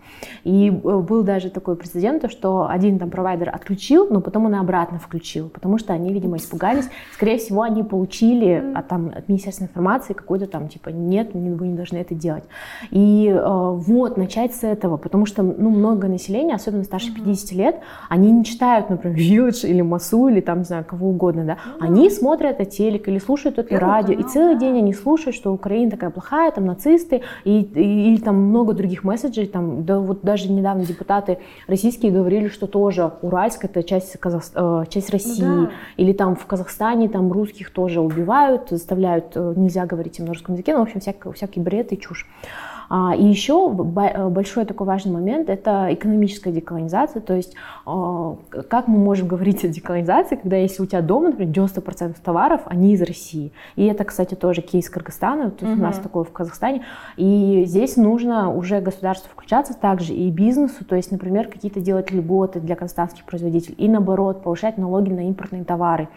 И э, был даже такой прецедент, что один там провайдер отключил, но потом он обратно включил, потому что они, видимо, испугались. Скорее всего, они получили от, там, от Министерства информации какой-то там, типа, нет, вы не должны это делать. И э, вот, начать с этого, потому что, ну, много населения, особенно старше 50 лет, они не читают, например, Village или Масу, или там, не знаю, кого угодно, да. Они смотрят это телек или слушают это радио, и целый день они слушают, что Украина такая плохая, там, нацисты, и, и, и там много других месседжей, там, да вот даже недавно депутаты российские говорили, что тоже Уральск это часть, Казах... Э, часть России. Да. Или там в Казахстане там русских тоже убивают, заставляют, э, нельзя говорить им на русском языке, ну, в общем, всякий, всякий бред и чушь. А, и еще э, большой такой важный момент – это экономическая деколонизация, то есть а, как мы можем говорить о деколонизации, когда если у тебя дома, например, 90% товаров, они из России. И это, кстати, тоже кейс Кыргызстана, то есть угу. у нас такое в Казахстане. И здесь нужно уже государству включаться также и бизнесу, то есть, например, какие-то делать льготы для казахстанских производителей и, наоборот, повышать налоги на импортные товары.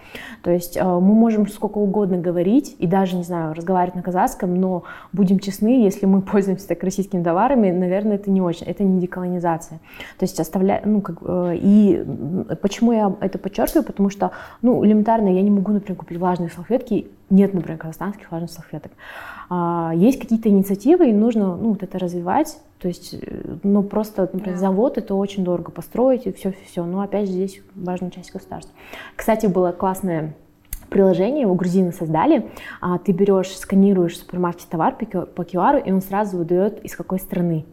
То есть э, мы можем сколько угодно говорить и даже, не знаю, разговаривать на казахском, но будем честны, если мы пользуемся пользуемся так российскими товарами, наверное, это не очень, это не деколонизация. То есть оставляя, ну, как, э, и почему я это подчеркиваю, потому что, ну, элементарно, я не могу, например, купить влажные салфетки, нет, например, казахстанских влажных салфеток. А, есть какие-то инициативы, и нужно, ну, вот это развивать, то есть, э, ну, просто, например, да. завод это очень дорого построить, и все-все-все, но опять же здесь важная часть государства. Кстати, было классное приложение, его грузины создали, а, ты берешь, сканируешь в супермаркете товар по QR, и он сразу выдает, из какой страны.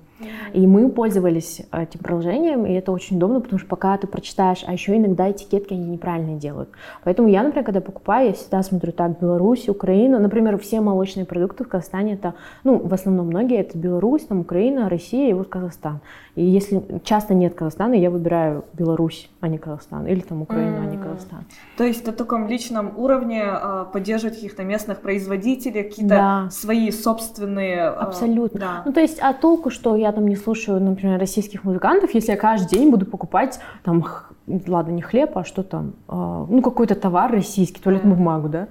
И мы пользовались этим приложением, и это очень удобно, потому что пока ты прочитаешь, а еще иногда этикетки они неправильно делают. Поэтому я, например, когда покупаю, я всегда смотрю так, Беларусь, Украина. Например, все молочные продукты в Казахстане это, ну, в основном многие это Беларусь, там Украина, Россия и вот Казахстан. И если часто нет Казахстана, я выбираю Беларусь, а не Казахстан, или там Украину, mm. а не Казахстан. То есть на таком личном уровне э, поддерживать каких-то местных производителей, какие-то да. свои собственные... Э, Абсолютно. Да. Ну то есть, а толку, что я там не слушаю, например, российских музыкантов, если я каждый день буду покупать там, ладно, не хлеб, а что там, э, ну какой-то товар российский, туалетную бумагу, да?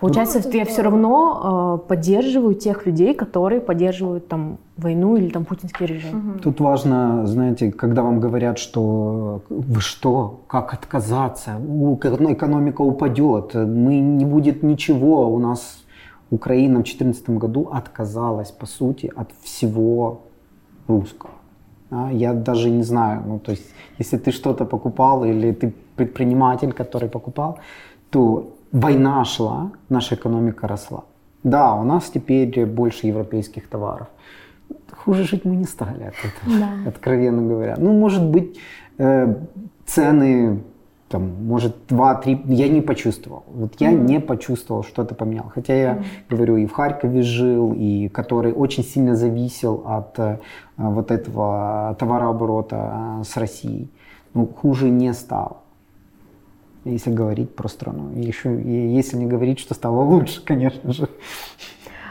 Получается, ну, я все равно э, поддерживаю тех людей, которые поддерживают там войну или там путинский режим. Угу. Тут важно, знаете, когда вам говорят, что вы что, как отказаться, экономика упадет, мы не будет ничего, у нас Украина в 2014 году отказалась, по сути, от всего русского. А, я даже не знаю, ну то есть, если ты что-то покупал или ты предприниматель, который покупал, то война шла, наша экономика росла. Да, у нас теперь больше европейских товаров. Хуже жить мы не стали от этого, да. откровенно говоря. Ну, может быть, э, цены, там, может, два-три, я не почувствовал. Вот я mm не почувствовал, что это поменял. Хотя я, mm говорю, и в Харькове жил, и который очень сильно зависел от э, вот этого товарооборота э, с Россией. Ну, хуже не стало если говорить про страну. И еще, и если не говорить, что стало лучше, конечно же.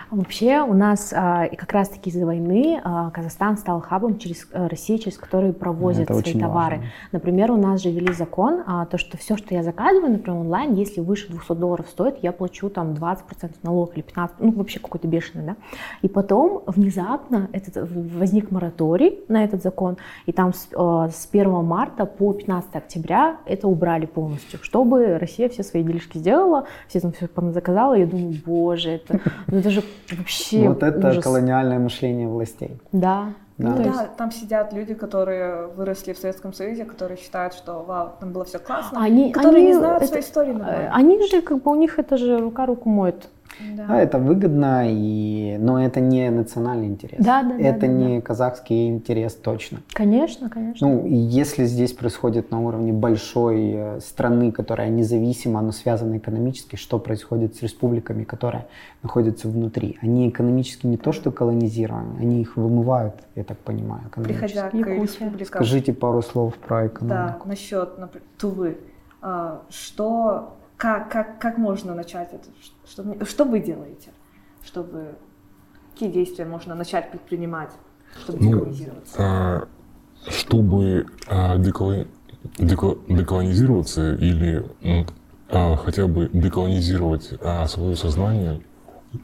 Вообще у нас а, как раз-таки из-за войны а, Казахстан стал хабом через э, Россию, через который провозят Это свои товары. Важно. Например, у нас же ввели закон, а, то что все, что я заказываю, например, онлайн, если выше 200 долларов стоит, я плачу там 20% налог или 15%, ну вообще какой-то бешеный, да. И потом внезапно этот, возник мораторий на этот закон, и там с, с 1 марта по 15 октября это убрали полностью, чтобы Россия все свои делишки сделала, все там все заказала, я думаю, боже, это, ну это же Вообще Вот это ужас. колониальное мышление властей. Да. Да. Ну, да, там сидят люди, которые выросли в Советском Союзе, которые считают, что вау, там было все классно, они, которые они, не знают это, своей истории. Нормально. Они же, как бы, у них это же рука руку моет. Да. да, это выгодно, и... но это не национальный интерес. Да, да, это да, не да. казахский интерес точно. Конечно, конечно. Ну, если здесь происходит на уровне большой э, страны, которая независима, но связана экономически, что происходит с республиками, которые находятся внутри? Они экономически не то что колонизированы, они их вымывают, я так понимаю, Приходя к республикам. Скажите пару слов про экономику. Да, насчет например, Тувы. А, что как, как, как можно начать это? Что, что вы делаете, чтобы какие действия можно начать предпринимать, чтобы ну, деколонизироваться? А, чтобы а, деколони... деко... деколонизироваться или ну, а, хотя бы деколонизировать а, свое сознание,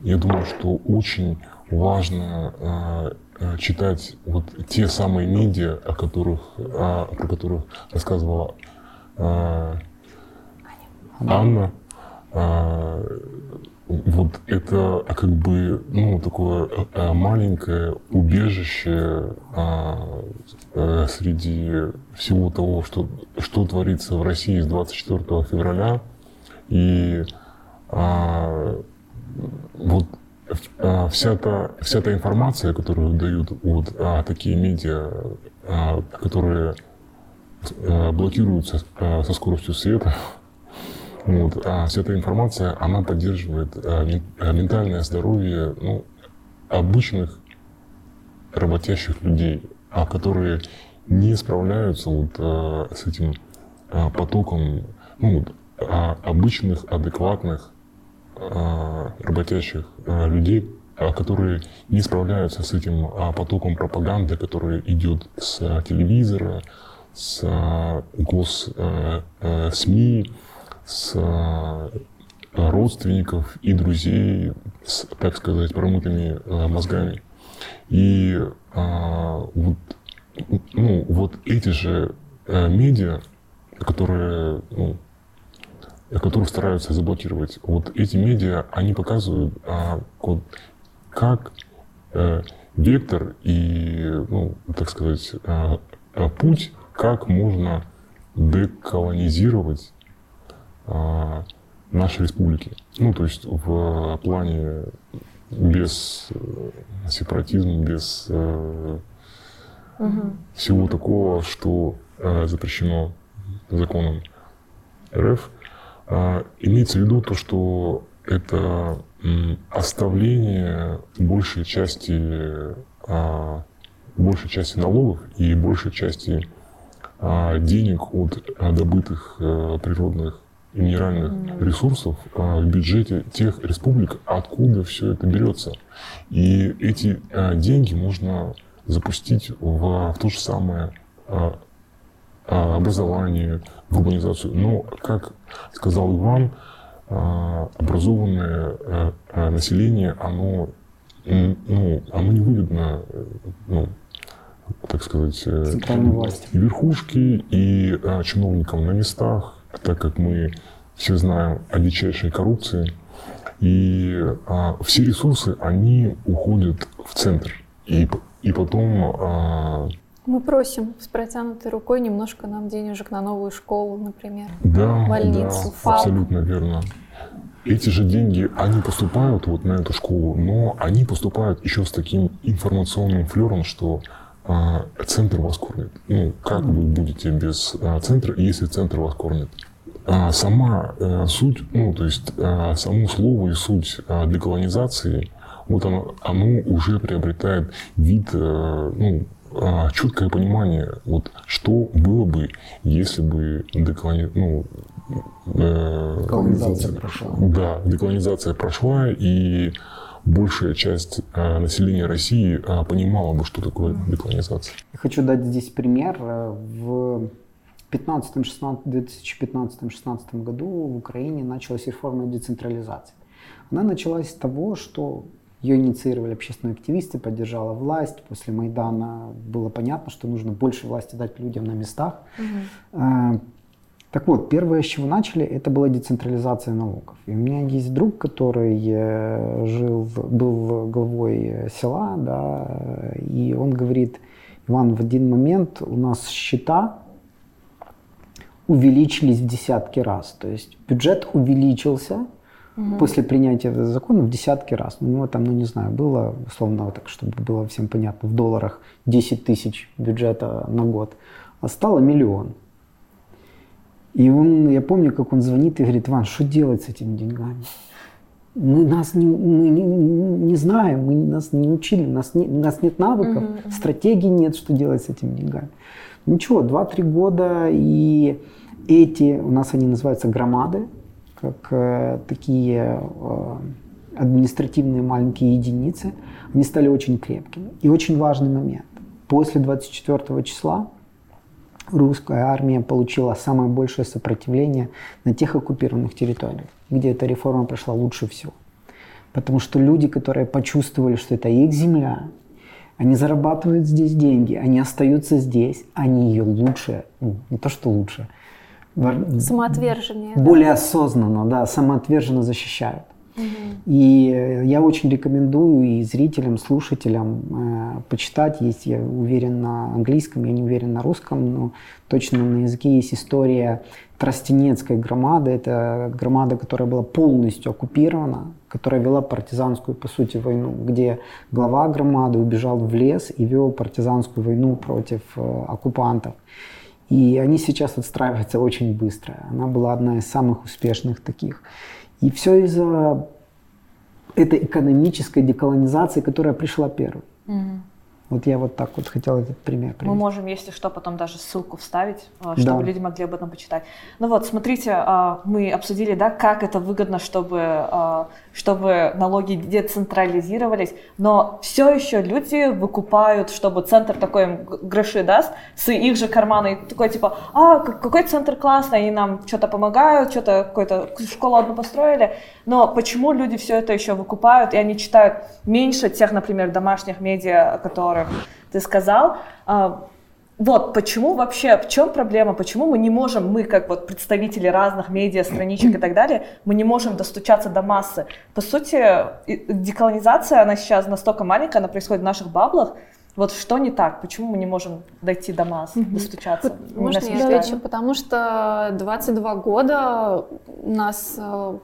я думаю, что очень важно а, а читать вот те самые медиа, о которых, а, про которых рассказывала а, Анна, а, вот это как бы ну, такое а, маленькое убежище а, а, среди всего того, что, что творится в России с 24 февраля. И а, вот а, вся та, вся та информация, которую дают вот а, такие медиа, а, которые а, блокируются а, со скоростью света, вот. А вся эта информация, она поддерживает э, э, ментальное здоровье ну, обычных работящих людей, а которые не справляются вот, а, с этим потоком ну, а, обычных, адекватных работящих людей, а, которые не справляются с этим а, потоком пропаганды, который идет с телевизора, с гос СМИ, с э, родственников и друзей с, так сказать, промытыми э, мозгами. И а, вот, ну, вот эти же медиа, которые, ну, которых стараются заблокировать, вот эти медиа, они показывают, а, как а, вектор и, ну, так сказать, а, путь, как можно деколонизировать нашей республики. Ну, то есть в плане без э, сепаратизма, без э, угу. всего такого, что э, запрещено законом РФ, э, имеется в виду то, что это э, оставление большей части, э, большей части налогов и большей части э, денег от э, добытых э, природных минеральных ресурсов а, в бюджете тех республик, откуда все это берется. И эти а, деньги можно запустить в, в то же самое а, образование, в урбанизацию. Но, как сказал Иван, образованное население, оно, ну, оно невыгодно, ну, так сказать, и верхушки, и чиновникам на местах, так как мы все знаем о дичайшей коррупции, и а, все ресурсы, они уходят в центр. И, и потом... А, мы просим с протянутой рукой немножко нам денежек на новую школу, например. Да, больницу, да, ФАП. абсолютно верно. Эти же деньги, они поступают вот на эту школу, но они поступают еще с таким информационным флером, что а, центр вас кормит. Ну, как вы будете без а, центра, если центр вас кормит? А сама а, суть, ну, то есть а, само слово и суть а, деколонизации, вот оно, оно уже приобретает вид, а, ну, а, четкое понимание, вот что было бы, если бы деколони... ну, э, деколонизация прошла. Да, деколонизация прошла, и большая часть э, населения России э, понимала бы, что такое деколонизация. Я хочу дать здесь пример. В 2015-2016 году в Украине началась реформа децентрализации. Она началась с того, что ее инициировали общественные активисты, поддержала власть. После Майдана было понятно, что нужно больше власти дать людям на местах. Угу. Так вот, первое, с чего начали, это была децентрализация налогов. И у меня есть друг, который э, жил, был главой села, да, и он говорит, Иван, в один момент у нас счета увеличились в десятки раз. То есть бюджет увеличился угу. после принятия закона в десятки раз. У него там, ну не знаю, было, условно, так, чтобы было всем понятно, в долларах 10 тысяч бюджета на год, а стало миллион. И он, я помню, как он звонит и говорит, Иван, что делать с этими деньгами? Мы нас не, мы не, не знаем, мы нас не учили, у нас, не, у нас нет навыков, uh-huh, стратегии нет, что делать с этими деньгами. Ничего, 2-3 года, и эти, у нас они называются громады, как э, такие э, административные маленькие единицы, они стали очень крепкими. И очень важный момент. После 24 числа русская армия получила самое большее сопротивление на тех оккупированных территориях, где эта реформа прошла лучше всего. Потому что люди, которые почувствовали, что это их земля, они зарабатывают здесь деньги, они остаются здесь, они ее лучше, ну, не то что лучше, самоотверженнее, более да? осознанно, да, самоотверженно защищают. И я очень рекомендую и зрителям, слушателям э, почитать. Есть, я уверен, на английском, я не уверен на русском, но точно на языке есть история Тростенецкой громады. Это громада, которая была полностью оккупирована, которая вела партизанскую, по сути, войну, где глава громады убежал в лес и вел партизанскую войну против э, оккупантов. И они сейчас отстраиваются очень быстро. Она была одна из самых успешных таких. И все из-за этой экономической деколонизации, которая пришла первой. Угу. Вот я вот так вот хотел этот пример привести. Мы можем, если что, потом даже ссылку вставить, а, чтобы да. люди могли об этом почитать. Ну вот, смотрите, а, мы обсудили, да, как это выгодно, чтобы, а, чтобы налоги децентрализировались, но все еще люди выкупают, чтобы центр такой им гроши даст, с их же кармана, и такой типа, а, какой центр классный, они нам что-то помогают, что-то какую-то школу одну построили, но почему люди все это еще выкупают, и они читают меньше тех, например, домашних медиа, которые ты сказал. А, вот почему вообще, в чем проблема, почему мы не можем, мы как вот представители разных медиа, страничек и так далее, мы не можем достучаться до массы. По сути, деколонизация, она сейчас настолько маленькая, она происходит в наших баблах, вот что не так? Почему мы не можем дойти до масс, mm-hmm. достучаться? Можно я отвечу? Потому что 22 года у нас э,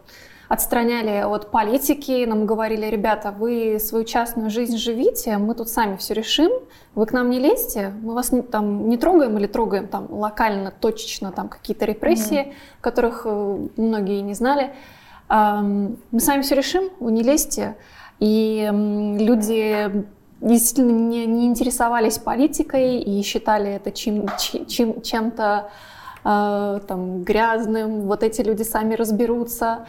отстраняли от политики, нам говорили, ребята, вы свою частную жизнь живите, мы тут сами все решим, вы к нам не лезьте, мы вас не, там, не трогаем или трогаем там локально, точечно, там какие-то репрессии, mm которых э, многие не знали. Мы сами все решим, вы не лезьте. И люди действительно не, не интересовались политикой и считали это чем, чем, чем-то э, там, грязным, вот эти люди сами разберутся.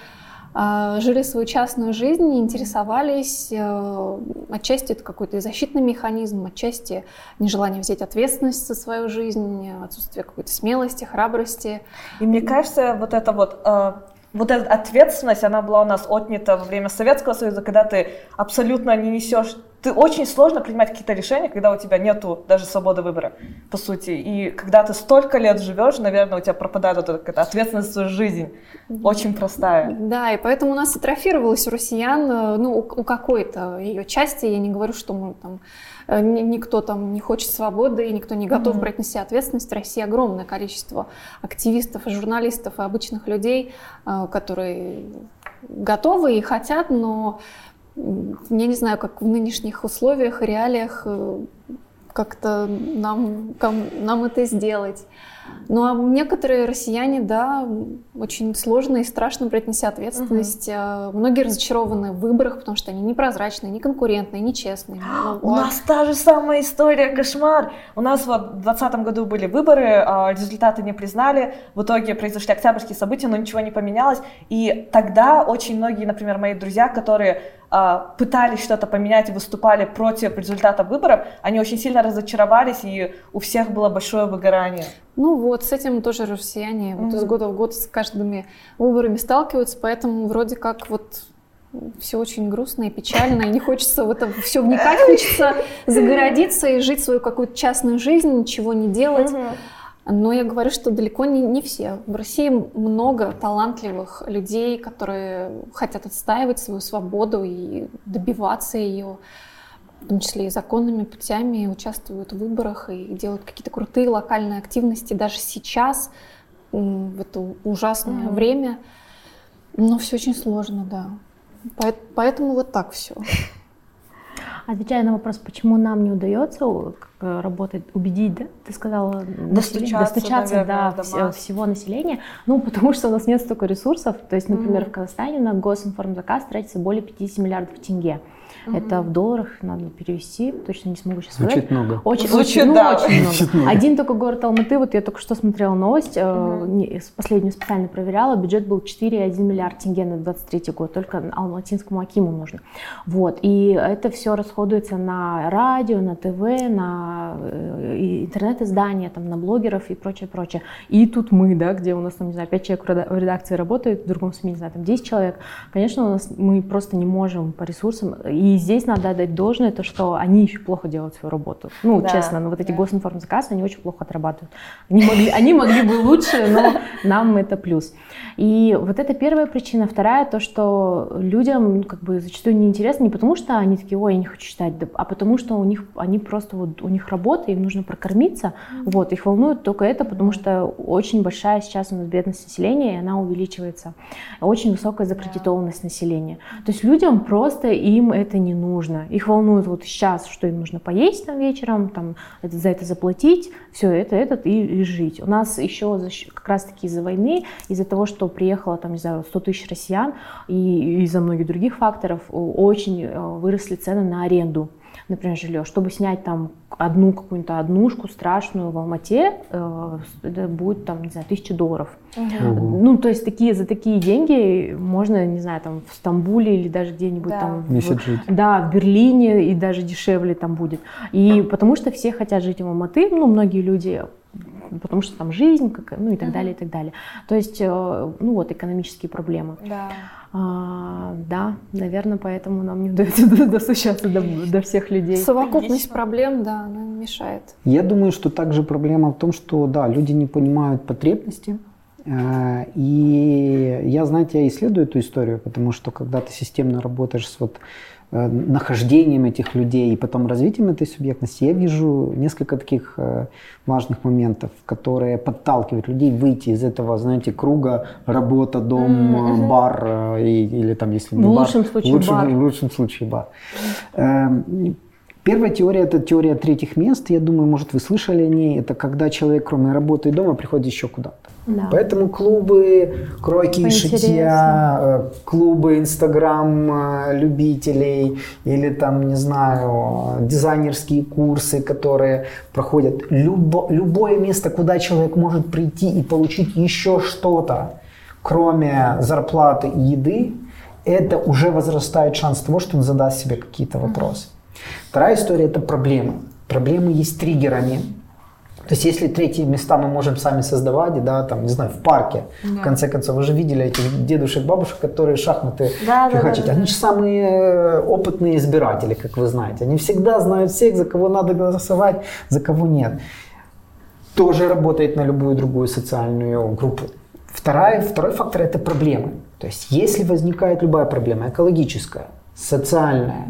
Э, жили свою частную жизнь, интересовались. Э, отчасти это какой-то защитный механизм, отчасти нежелание взять ответственность за свою жизнь, отсутствие какой-то смелости, храбрости. И мне кажется, вот это вот э, вот эта ответственность, она была у нас отнята во время Советского Союза, когда ты абсолютно не несешь ты очень сложно принимать какие-то решения, когда у тебя нету даже свободы выбора, по сути. И когда ты столько лет живешь, наверное, у тебя пропадает вот эта ответственность за жизнь. Очень простая. Да, и поэтому у нас атрофировалось у россиян, э, ну, у, какой-то ее части, я не говорю, что мы там э, никто там не хочет свободы, и никто не готов mm-hmm. брать на себя ответственность. В России огромное количество активистов, и журналистов, и обычных людей, э, которые готовы и хотят, но я не знаю, как в нынешних условиях, реалиях э, как-то нам, нам это сделать. Ну а некоторые россияне, да, очень сложно и страшно брать на себя ответственность. Угу. Многие разочарованы в выборах, потому что они непрозрачные, неконкурентные, нечестные. У нас та же самая история, кошмар. У нас вот в 2020 году были выборы, а, результаты не признали, в итоге произошли октябрьские события, но ничего не поменялось. И тогда очень многие, например, мои друзья, которые пытались что-то поменять и выступали против результата выборов, они очень сильно разочаровались, и у всех было большое выгорание. Ну вот, с этим тоже россияне mm-hmm. вот из года в год с каждыми выборами сталкиваются, поэтому вроде как вот все очень грустно и печально, и не хочется в это все вникать, хочется загородиться и жить свою какую-то частную жизнь, ничего не делать. Mm-hmm. Но я говорю, что далеко не, не все. В России много талантливых людей, которые хотят отстаивать свою свободу и добиваться ее, в том числе и законными путями, участвуют в выборах и делают какие-то крутые локальные активности даже сейчас, в это ужасное mm-hmm. время. Но все очень сложно, да. Поэтому вот так все. Отвечая на вопрос, почему нам не удается работать, убедить, да, ты сказала, достучаться, достучаться наверное, до вс- всего населения, ну, потому что у нас нет столько ресурсов, то есть, например, mm-hmm. в Казахстане на госинформзаказ тратится более 50 миллиардов тенге. Угу. Это в долларах надо перевести, точно не смогу сейчас Звучит сказать. много. Очень, Звучит, очень, да. ну, очень много. Звучит много. Один только город Алматы, вот я только что смотрела новость, угу. не, последнюю специально проверяла, бюджет был 4,1 миллиард тенге на 23 год, только алматинскому Акиму нужно. Вот, и это все расходуется на радио, на ТВ, на э, интернет-издания, там, на блогеров и прочее, прочее. И тут мы, да, где у нас, там, не знаю, 5 человек в редакции работает, в другом СМИ, не знаю, там 10 человек. Конечно, у нас мы просто не можем по ресурсам, и и здесь надо отдать должное, то, что они еще плохо делают свою работу. Ну, да, честно, ну вот эти да. госинформзаказы, они очень плохо отрабатывают. Они могли, они могли бы лучше, но нам это плюс. И вот это первая причина. Вторая, то, что людям ну, как бы зачастую неинтересно не потому, что они такие, ой, я не хочу читать, а потому что у них, они просто, вот у них работа, им нужно прокормиться. Вот, их волнует только это, потому что очень большая сейчас у нас бедность населения, и она увеличивается. Очень высокая закредитованность населения. То есть людям просто им это не нужно. Их волнует вот сейчас, что им нужно поесть там вечером, там за это заплатить, все это, этот и, и жить. У нас еще как раз таки из-за войны, из-за того, что приехало там, не знаю, 100 тысяч россиян, и из-за многих других факторов очень э, выросли цены на аренду например, жилье, чтобы снять там одну какую-то однушку страшную в Алмате, э, это будет там, не знаю, тысяча долларов. Угу. Ну, то есть такие, за такие деньги можно, не знаю, там в Стамбуле или даже где-нибудь да. там... В, жить. Да, в Берлине и даже дешевле там будет. И потому что все хотят жить в Алматы, ну, многие люди потому что там жизнь, как, ну и так далее, и так далее. То есть, э, ну вот, экономические проблемы. Да. А, да, наверное, поэтому нам не удается достучаться до, до всех людей. Совокупность проблем, да, она мешает. Я думаю, что также проблема в том, что, да, люди не понимают потребности Э, и я, знаете, я исследую эту историю, потому что когда ты системно работаешь с вот нахождением этих людей и потом развитием этой субъектности, я вижу несколько таких э, важных моментов, которые подталкивают людей выйти из этого, знаете, круга работа, дом, mm-hmm. бар или там, если не в бар, лучшем случае лучшем, бар. В лучшем случае бар. Первая теория – это теория третьих мест. Я думаю, может, вы слышали о ней. Это когда человек, кроме работы и дома, приходит еще куда-то. Да. Поэтому клубы кройки и шитья, э, клубы инстаграм э, любителей или там, не знаю, дизайнерские курсы, которые проходят. Любо, любое место, куда человек может прийти и получить еще что-то, кроме зарплаты и еды, это уже возрастает шанс того, что он задаст себе какие-то вопросы. Вторая история – это проблемы. Проблемы есть триггерами, то есть если третьи места мы можем сами создавать, да, там, не знаю, в парке, да. в конце концов, вы же видели этих дедушек, бабушек, которые шахматы да, фигачат. Да, да, Они же самые э, опытные избиратели, как вы знаете. Они всегда знают всех, за кого надо голосовать, за кого нет. Тоже работает на любую другую социальную группу. Вторая, второй фактор – это проблемы. То есть если возникает любая проблема экологическая, социальное.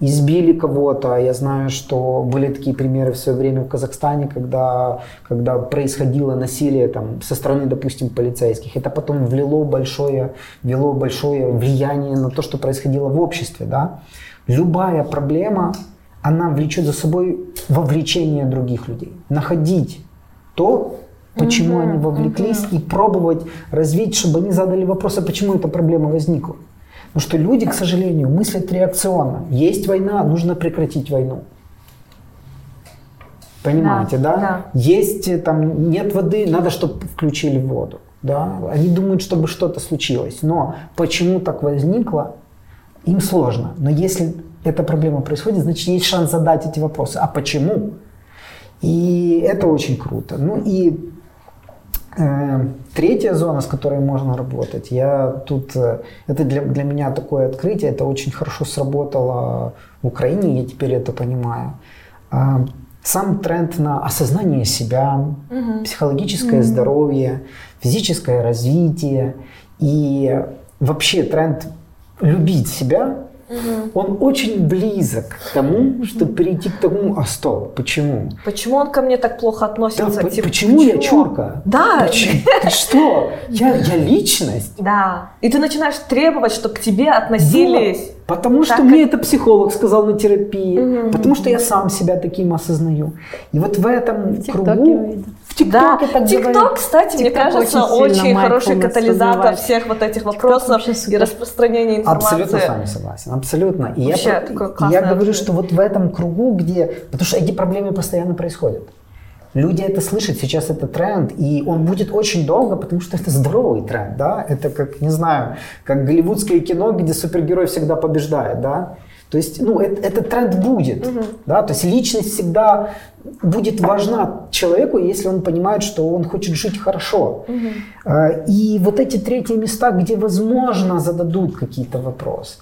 Избили кого-то. Я знаю, что были такие примеры в свое время в Казахстане, когда, когда происходило насилие там, со стороны, допустим, полицейских. Это потом влило большое, вело большое влияние на то, что происходило в обществе. Да? Любая проблема, она влечет за собой вовлечение других людей. Находить то, почему угу, они вовлеклись, угу. и пробовать развить, чтобы они задали вопрос, а почему эта проблема возникла. Потому что люди, к сожалению, мыслят реакционно. Есть война, нужно прекратить войну. Понимаете, да? да? да. Есть э, там нет воды, надо, чтобы включили воду. Да? Они думают, чтобы что-то случилось. Но почему так возникло, им сложно. Но если эта проблема происходит, значит есть шанс задать эти вопросы. А почему? И это очень круто. Ну и третья зона, с которой можно работать, я тут, э, это для, для меня такое открытие, это очень хорошо сработало в Украине, я теперь это понимаю. А, сам тренд на осознание себя, угу. психологическое угу. здоровье, физическое развитие и вообще тренд любить себя Угу. Он очень близок к тому, чтобы перейти к тому, а стоп, почему? Почему он ко мне так плохо относится? Да, типа, почему, почему я чурка? Да. Почему? Ты что? Я, я личность? Да. И ты начинаешь требовать, чтобы к тебе относились. Потому что так, мне это психолог сказал на терапии, угу. потому что я сам себя таким осознаю. И вот в этом в кругу... В ТикТоке да. так ТикТок, кстати, TikTok мне кажется, очень, очень хороший катализатор всех вот этих вопросов и распространения информации. Абсолютно с вами согласен, абсолютно. И Вообще, я, я говорю, что вот в этом кругу, где... Потому что эти проблемы постоянно происходят. Люди это слышат, сейчас это тренд, и он будет очень долго, потому что это здоровый тренд, да, это как, не знаю, как голливудское кино, где супергерой всегда побеждает, да, то есть, ну, это, этот тренд будет, угу. да, то есть личность всегда будет важна человеку, если он понимает, что он хочет жить хорошо. Угу. И вот эти третьи места, где, возможно, зададут какие-то вопросы.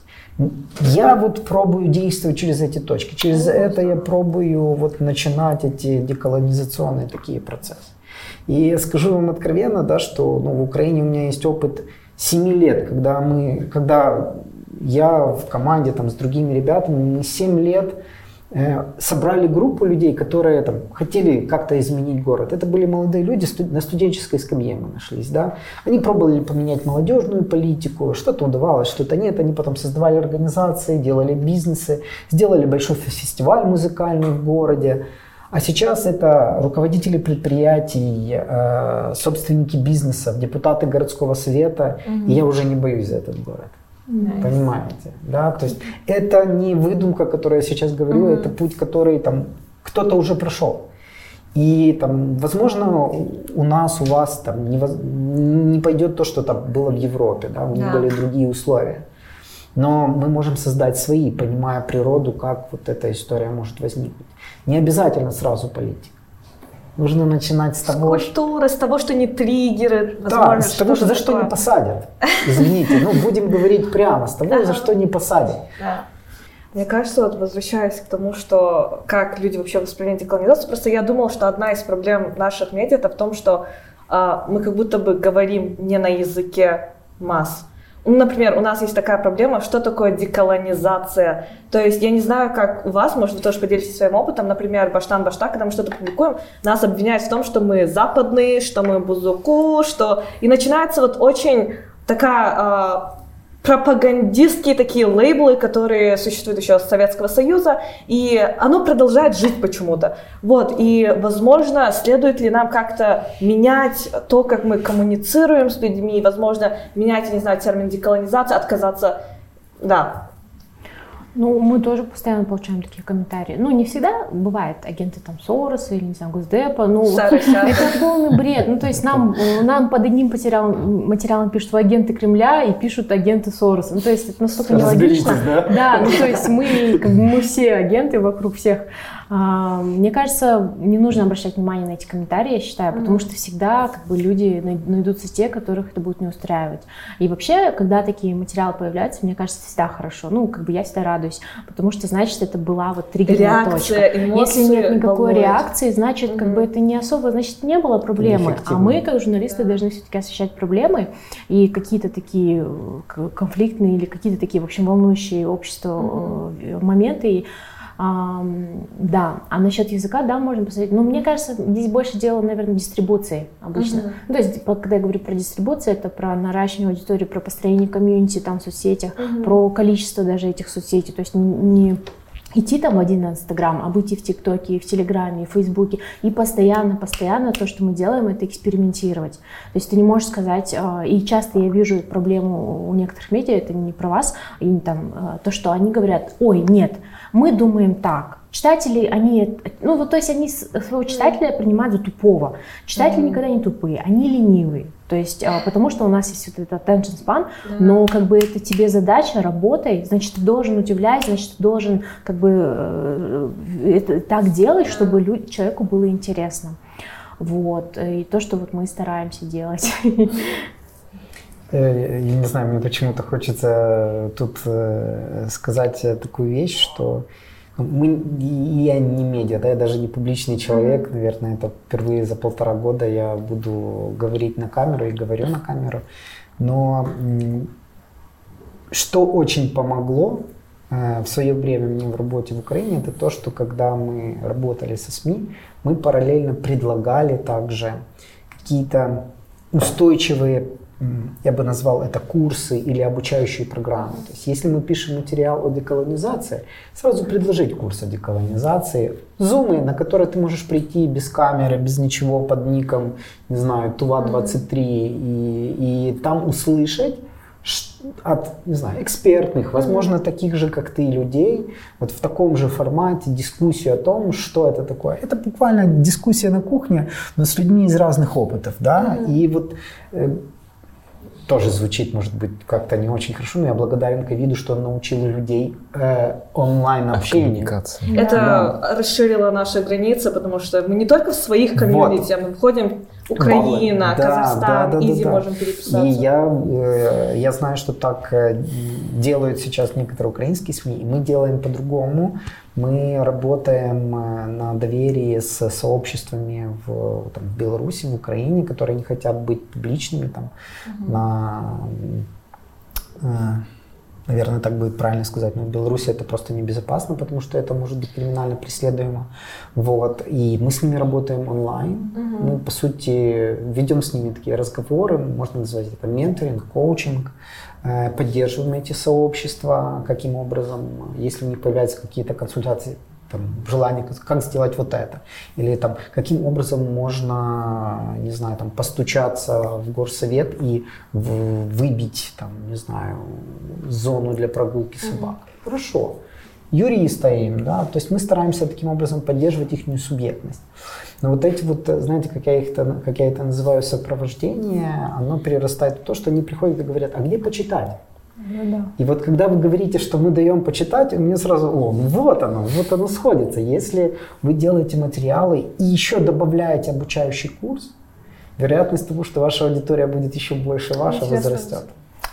Я вот пробую действовать через эти точки. Через это я пробую вот начинать эти деколонизационные такие процессы. И скажу вам откровенно, да, что ну, в Украине у меня есть опыт 7 лет, когда мы, когда я в команде там, с другими ребятами, мы 7 лет собрали группу людей, которые там, хотели как-то изменить город. Это были молодые люди, на студенческой скамье мы нашлись. Да? Они пробовали поменять молодежную политику, что-то удавалось, что-то нет. Они потом создавали организации, делали бизнесы, сделали большой фестиваль музыкальный в городе. А сейчас это руководители предприятий, э, собственники бизнесов, депутаты городского совета. Угу. И я уже не боюсь за этот город. Nice. Понимаете, да? То есть это не выдумка, которую я сейчас говорю, mm-hmm. это путь, который там кто-то уже прошел. И там, возможно, у нас, у вас там не, не пойдет то, что там было в Европе, да, у них да. были другие условия. Но мы можем создать свои, понимая природу, как вот эта история может возникнуть. Не обязательно сразу политика. Нужно начинать с того, с культуры, с того, что не триггеры, да, с того, что за что не посадят. Извините, ну будем говорить прямо, с того, за что не посадят. Мне кажется, вот возвращаясь к тому, что как люди вообще воспринимают деколонизацию, просто я думала, что одна из проблем наших медиа это в том, что а, мы как будто бы говорим не на языке масс. Ну, например, у нас есть такая проблема, что такое деколонизация. То есть я не знаю, как у вас, может, вы тоже поделитесь своим опытом. Например, Баштан Башта, когда мы что-то публикуем, нас обвиняют в том, что мы западные, что мы бузуку, что... И начинается вот очень такая а, пропагандистские такие лейблы, которые существуют еще с Советского Союза, и оно продолжает жить почему-то. Вот, и, возможно, следует ли нам как-то менять то, как мы коммуницируем с людьми, возможно, менять, не знаю, термин деколонизация, отказаться, да, ну, мы тоже постоянно получаем такие комментарии. Ну, не всегда бывает агенты там Сороса или, не знаю, Госдепа. Ну, это полный бред. Ну, то есть нам, нам под одним материалом, материалом пишут агенты Кремля и пишут агенты Сороса. Ну, то есть это настолько нелогично. Да? да, ну, то есть мы, как бы, мы все агенты вокруг всех. А, мне кажется, не нужно обращать внимание на эти комментарии, я считаю, потому что всегда как бы люди найдутся те, которых это будет не устраивать. И вообще, когда такие материалы появляются, мне кажется, всегда хорошо. Ну, как бы я всегда радуюсь, потому что значит, это была вот триггерная Реакция, точка. Эмоции, Если нет никакой волнует. реакции, значит, как бы это не особо, значит, не было проблемы. А мы, как журналисты, да. должны все-таки освещать проблемы и какие-то такие э, конфликтные или какие-то такие, в общем, волнующие общество угу. моменты. И а, да, а насчет языка, да, можно посмотреть. Но мне кажется, здесь больше дело, наверное, дистрибуции обычно. Uh-huh. Ну, то есть, когда я говорю про дистрибуцию, это про наращивание аудитории, про построение комьюнити там в соцсетях, uh-huh. про количество даже этих соцсетей. То есть не идти там один на Инстаграм, а быть и в ТикТоке, и в Телеграме, и в Фейсбуке, и постоянно, постоянно то, что мы делаем, это экспериментировать. То есть ты не можешь сказать, а, и часто я вижу проблему у некоторых медиа, это не про вас, и там а, то, что они говорят, ой, нет, мы думаем так, Читатели, они, ну вот то есть они своего читателя принимают за тупого. Читатели mm-hmm. никогда не тупые, они ленивые. То есть, а, потому что у нас есть вот этот attention span, да. но как бы это тебе задача, работай, значит, ты должен удивлять, значит, ты должен как бы э, это так делать, чтобы люд, человеку было интересно. Вот, и то, что вот мы стараемся делать. Э, я не знаю, мне почему-то хочется тут э, сказать такую вещь, что мы, я не медиа, да, я даже не публичный человек, наверное, это впервые за полтора года я буду говорить на камеру и говорю на камеру. Но что очень помогло э, в свое время мне в работе в Украине, это то, что когда мы работали со СМИ, мы параллельно предлагали также какие-то устойчивые я бы назвал это курсы или обучающие программы. То есть если мы пишем материал о деколонизации, сразу предложить курс о деколонизации. Зумы, на которые ты можешь прийти без камеры, без ничего под ником, не знаю, Тува-23, и, и там услышать от, не знаю, экспертных, возможно, таких же, как ты, людей, вот в таком же формате дискуссию о том, что это такое. Это буквально дискуссия на кухне, но с людьми из разных опытов, да, mm-hmm. и вот э, тоже звучит, может быть, как-то не очень хорошо, но я благодарен ковиду, что он научил людей э, онлайн-общению. Это да. расширило наши границы, потому что мы не только в своих комьюнити, вот. а мы выходим Украина, да, Казахстан, да, да, изи да, можем переписаться. И я, э, я знаю, что так э, делают сейчас некоторые украинские СМИ, и мы делаем по-другому. Мы работаем э, на доверии с сообществами в, там, в Беларуси, в Украине, которые не хотят быть публичными там, угу. на наверное, так будет правильно сказать, но в Беларуси это просто небезопасно, потому что это может быть криминально преследуемо. Вот. И мы с ними работаем онлайн. Угу. Мы, по сути, ведем с ними такие разговоры, можно назвать это менторинг, коучинг, э, поддерживаем эти сообщества, каким образом, если у них появляются какие-то консультации, там, желание, как сделать вот это. Или там, каким образом можно, не знаю, там, постучаться в горсовет и в, выбить, там, не знаю, зону для прогулки собак. Mm-hmm. Хорошо. Юриста им, да, то есть мы стараемся таким образом поддерживать их субъектность. Но вот эти вот, знаете, как я, их как я это называю, сопровождение, оно перерастает в то, что они приходят и говорят, а где почитать? Ну, да. И вот когда вы говорите, что мы даем почитать, у меня сразу, о, ну вот оно, вот оно сходится. Если вы делаете материалы и еще добавляете обучающий курс, вероятность того, что ваша аудитория будет еще больше, ваша возрастет.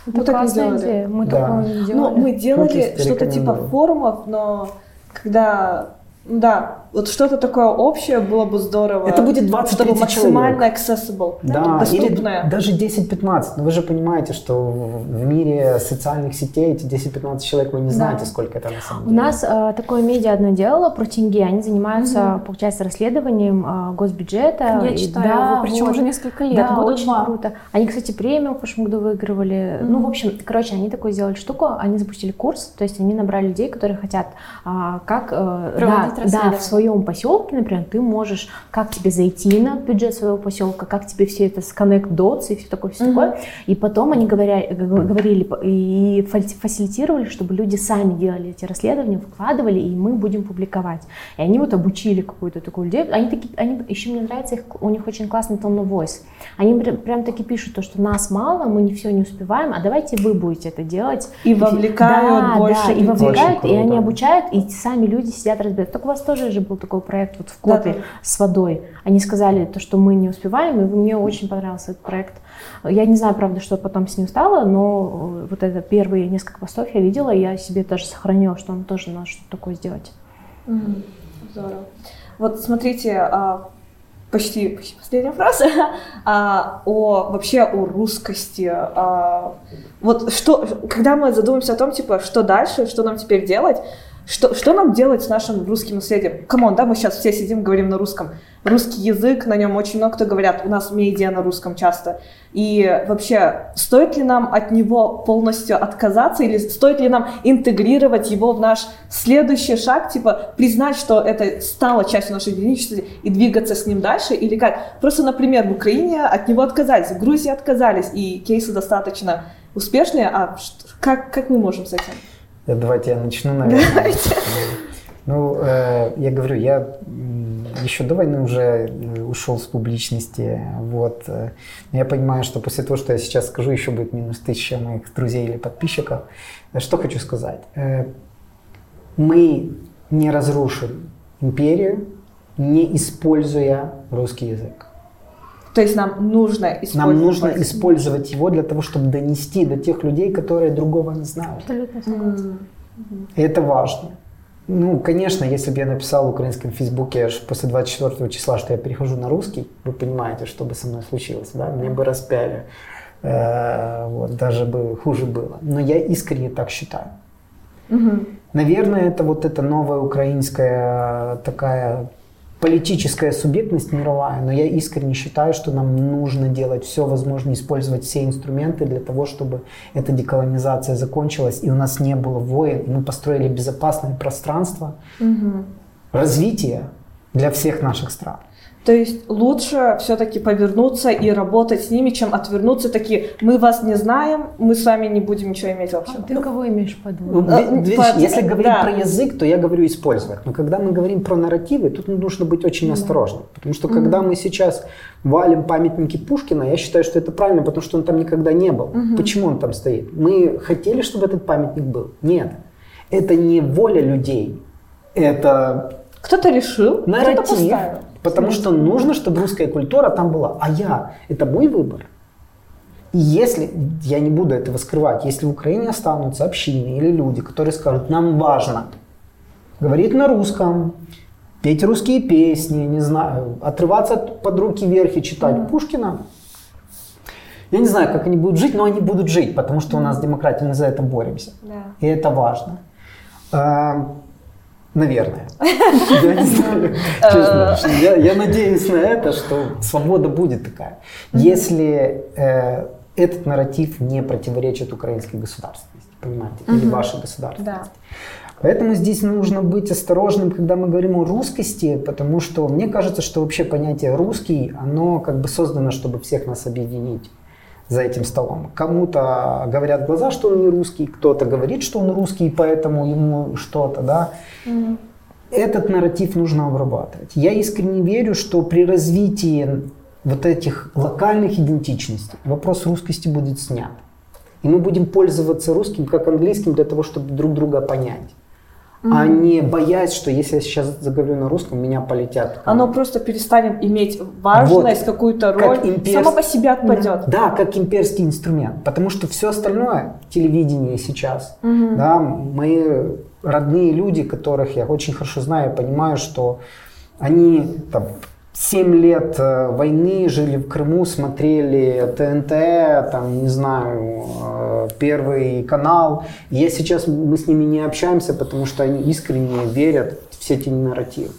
Это мы так сделали. Мы да. не делали. Ну, мы делали ну, что-то типа форумов, но когда Да, вот что-то такое общее было бы здорово. Это будет 20 чтобы максимально человек. accessible, Да, доступное. или даже 10-15. Но вы же понимаете, что в мире социальных сетей эти 10-15 человек, вы не знаете, сколько это на самом У деле. нас э, такое медиа одно дело про тенге. Они занимаются, получается, расследованием э, госбюджета. Я И читаю да, его, причем вот. уже несколько лет, Да, года очень два. круто. Они, кстати, премию в прошлом году выигрывали. Ну, в общем, короче, они такую сделали штуку. Они запустили курс, то есть они набрали людей, которые хотят, а, как, э, Проводить да, да, в своем поселке, например, ты можешь, как тебе зайти на бюджет своего поселка, как тебе все это сконнект дотс и все такое, все такое. И потом они говоря, г- говорили и фасилитировали, чтобы люди сами делали эти расследования, выкладывали, и мы будем публиковать. И они вот обучили какую-то такую людей. Они такие, они, еще мне нравится, их, у них очень классный tone of voice. Они прям, прям таки пишут, то, что нас мало, мы не все не успеваем, а давайте вы будете это делать. И вовлекают да, больше да, и вовлекают, и они обучают, и сами люди сидят разбирают. Так у вас тоже же был такой проект вот в Копе Да-да. с водой. Они сказали то, что мы не успеваем, и мне очень понравился этот проект. Я не знаю, правда, что потом с ним стало, но э, вот это первые несколько постов я видела, и я себе даже сохранила, что он тоже надо что-то такое сделать. Здорово. Вот смотрите, а, почти, почти последняя фраза а, о вообще о русскости. а, вот что, когда мы задумаемся о том, типа, что дальше, что нам теперь делать, что, что нам делать с нашим русским наследием? Come on, да, мы сейчас все сидим, говорим на русском. Русский язык, на нем очень много кто говорят, у нас медиа на русском часто. И вообще, стоит ли нам от него полностью отказаться, или стоит ли нам интегрировать его в наш следующий шаг, типа признать, что это стало частью нашей идентичности и двигаться с ним дальше, или как? Просто, например, в Украине от него отказались, в Грузии отказались, и кейсы достаточно успешные, а как, как мы можем с этим? Давайте я начну, наверное. Ну, э, я говорю, я еще до войны уже э, ушел с публичности, вот. Я понимаю, что после того, что я сейчас скажу, еще будет минус тысяча моих друзей или подписчиков. Э, Что хочу сказать. Мы не разрушим империю, не используя русский язык. То есть нам нужно использовать... Нам нужно использовать его для того, чтобы донести до тех людей, которые другого не знают. Абсолютно согласна. И это важно. Ну, конечно, если бы я написал в украинском фейсбуке аж после 24 числа, что я перехожу на русский, вы понимаете, что бы со мной случилось, да? Мне бы распяли. Э, вот, даже бы хуже было. Но я искренне так считаю. Наверное, это вот эта новая украинская такая политическая субъектность мировая, но я искренне считаю, что нам нужно делать все возможное, использовать все инструменты для того, чтобы эта деколонизация закончилась, и у нас не было войн, и мы построили безопасное пространство. Развития для всех наших стран. То есть лучше все-таки повернуться и работать с ними, чем отвернуться такие, мы вас не знаем, мы с вами не будем ничего иметь общего. А ты кого имеешь в Ну, виду? Э, ви- видишь, по- если говорить да. про язык, то я говорю использовать. Но когда мы говорим про нарративы, тут нужно быть очень осторожным. Потому что когда мы сейчас валим памятники Пушкина, я считаю, что это правильно, потому что он там никогда не был. Почему он там стоит? Мы хотели, чтобы этот памятник был? Нет. Это не воля людей. Это Кто-то решил, кто-то поставил. Потому что нужно, чтобы русская культура там была. А я, это мой выбор. И если, я не буду этого скрывать, если в Украине останутся общины или люди, которые скажут, нам важно говорить на русском, петь русские песни, не знаю, отрываться от- под руки вверх и читать Пушкина, я не знаю, как они будут жить, но они будут жить, потому что у нас демократия, мы за это боремся. Да. И это важно. Наверное. Я не знаю. Честно. Я, я надеюсь на это, что свобода будет такая. Если э, этот нарратив не противоречит украинской государственности, понимаете, или вашей государственности. Да. Поэтому здесь нужно быть осторожным, когда мы говорим о русскости, потому что мне кажется, что вообще понятие русский, оно как бы создано, чтобы всех нас объединить за этим столом. Кому-то говорят глаза, что он не русский, кто-то говорит, что он русский, поэтому ему что-то, да. Этот нарратив нужно обрабатывать. Я искренне верю, что при развитии вот этих локальных идентичностей вопрос русскости будет снят. И мы будем пользоваться русским как английским для того, чтобы друг друга понять. А не боясь, что если я сейчас заговорю на русском, меня полетят. Оно просто перестанет иметь важность, Вот. какую-то Как роль, имперс- само по себе отпадет. Да, как имперский инструмент. Потому что все остальное, телевидение сейчас, да, мы родные люди, которых я очень хорошо знаю, понимаю, что они там 7 лет э, войны жили в Крыму, смотрели ТНТ, там, не знаю, э, Первый канал. И я сейчас, мы с ними не общаемся, потому что они искренне верят в все эти нарративы.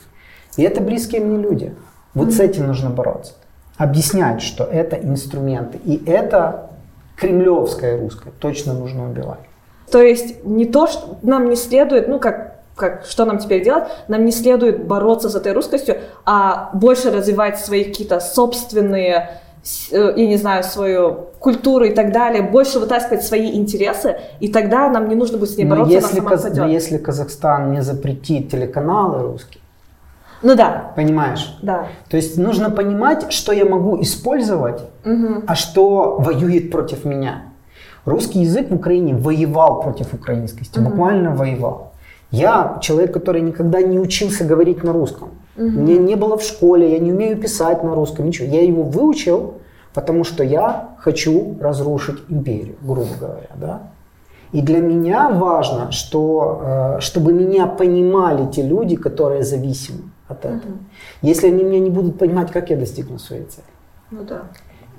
И это близкие мне люди. Вот mm-hmm. с этим нужно бороться. Объяснять, что это инструменты. И это кремлевское русское точно нужно убивать. То есть не то, что нам не следует, ну как как, что нам теперь делать, нам не следует бороться с этой русскостью, а больше развивать свои какие-то собственные, э, я не знаю, свою культуру и так далее, больше вытаскивать свои интересы, и тогда нам не нужно будет с ней бороться, но если, Каз... но если Казахстан не запретит телеканалы русские, ну да. Понимаешь? Да. То есть нужно понимать, что я могу использовать, угу. а что воюет против меня. Русский язык в Украине воевал против украинскости, угу. буквально воевал. Я человек, который никогда не учился говорить на русском. Угу. Мне не было в школе, я не умею писать на русском, ничего. Я его выучил, потому что я хочу разрушить империю, грубо говоря, да. И для меня важно, что, э, чтобы меня понимали те люди, которые зависимы от этого. Угу. Если они меня не будут понимать, как я достигну своей цели? Ну да.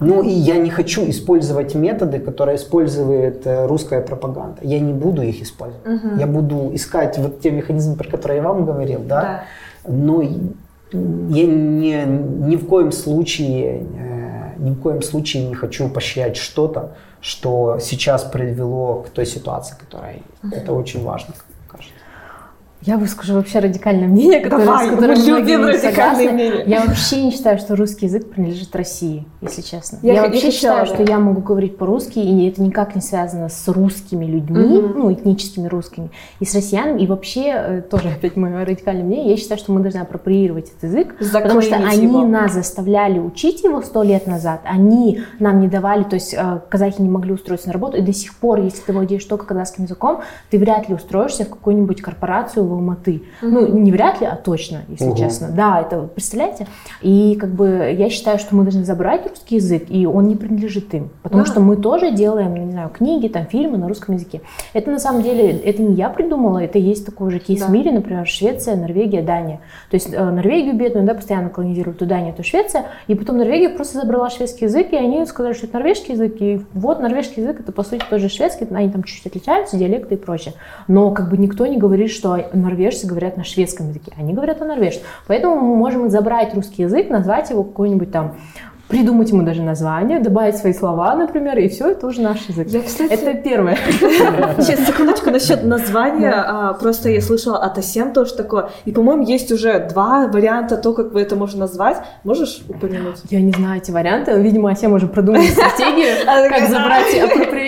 Ну и я не хочу использовать методы, которые использует э, русская пропаганда. Я не буду их использовать. Угу. Я буду искать вот те механизмы, про которые я вам говорил, да. да. Но я не, ни в коем случае, э, ни в коем случае не хочу поощрять что-то, что сейчас привело к той ситуации, которая угу. это очень важно. Я выскажу вообще радикальное мнение, которое, Давай, с которым мы любим радикальные мнения. Я вообще не считаю, что русский язык принадлежит России, если честно. Я, я вообще считаю, да. что я могу говорить по-русски, и это никак не связано с русскими людьми, угу. ну, этническими русскими, и с россиянами. И вообще, э, тоже опять мое радикальное мнение, я считаю, что мы должны апроприировать этот язык, Заклеймить потому что они его. нас заставляли учить его сто лет назад, они нам не давали, то есть э, казахи не могли устроиться на работу, и до сих пор, если ты владеешь только казахским языком, ты вряд ли устроишься в какую-нибудь корпорацию в Алматы. Угу. Ну, не вряд ли, а точно, если угу. честно. Да, это, представляете? И как бы я считаю, что мы должны забрать русский язык, и он не принадлежит им. Потому да. что мы тоже делаем, не знаю, книги, там, фильмы на русском языке. Это на самом деле, это не я придумала, это есть такой же кейс да. в мире, например, Швеция, Норвегия, Дания. То есть э, Норвегию бедную, да, постоянно колонизируют, то Дания, то Швеция, и потом Норвегия просто забрала шведский язык, и они сказали, что это норвежский язык, и вот норвежский язык, это по сути тоже шведский, они там чуть-чуть отличаются, диалекты и прочее. Но как бы никто не говорит, что норвежцы говорят на шведском языке, они говорят на норвежском. Поэтому мы можем забрать русский язык, назвать его какой-нибудь там придумать ему даже название, добавить свои слова, например, и все, это уже наш язык. Я, кстати... Это первое. Сейчас, секундочку, насчет названия. А, просто я слышала от Асем тоже такое. И, по-моему, есть уже два варианта то, как вы это можно назвать. Можешь упомянуть? Я не знаю эти варианты. Видимо, Асем уже продумал стратегию, как забрать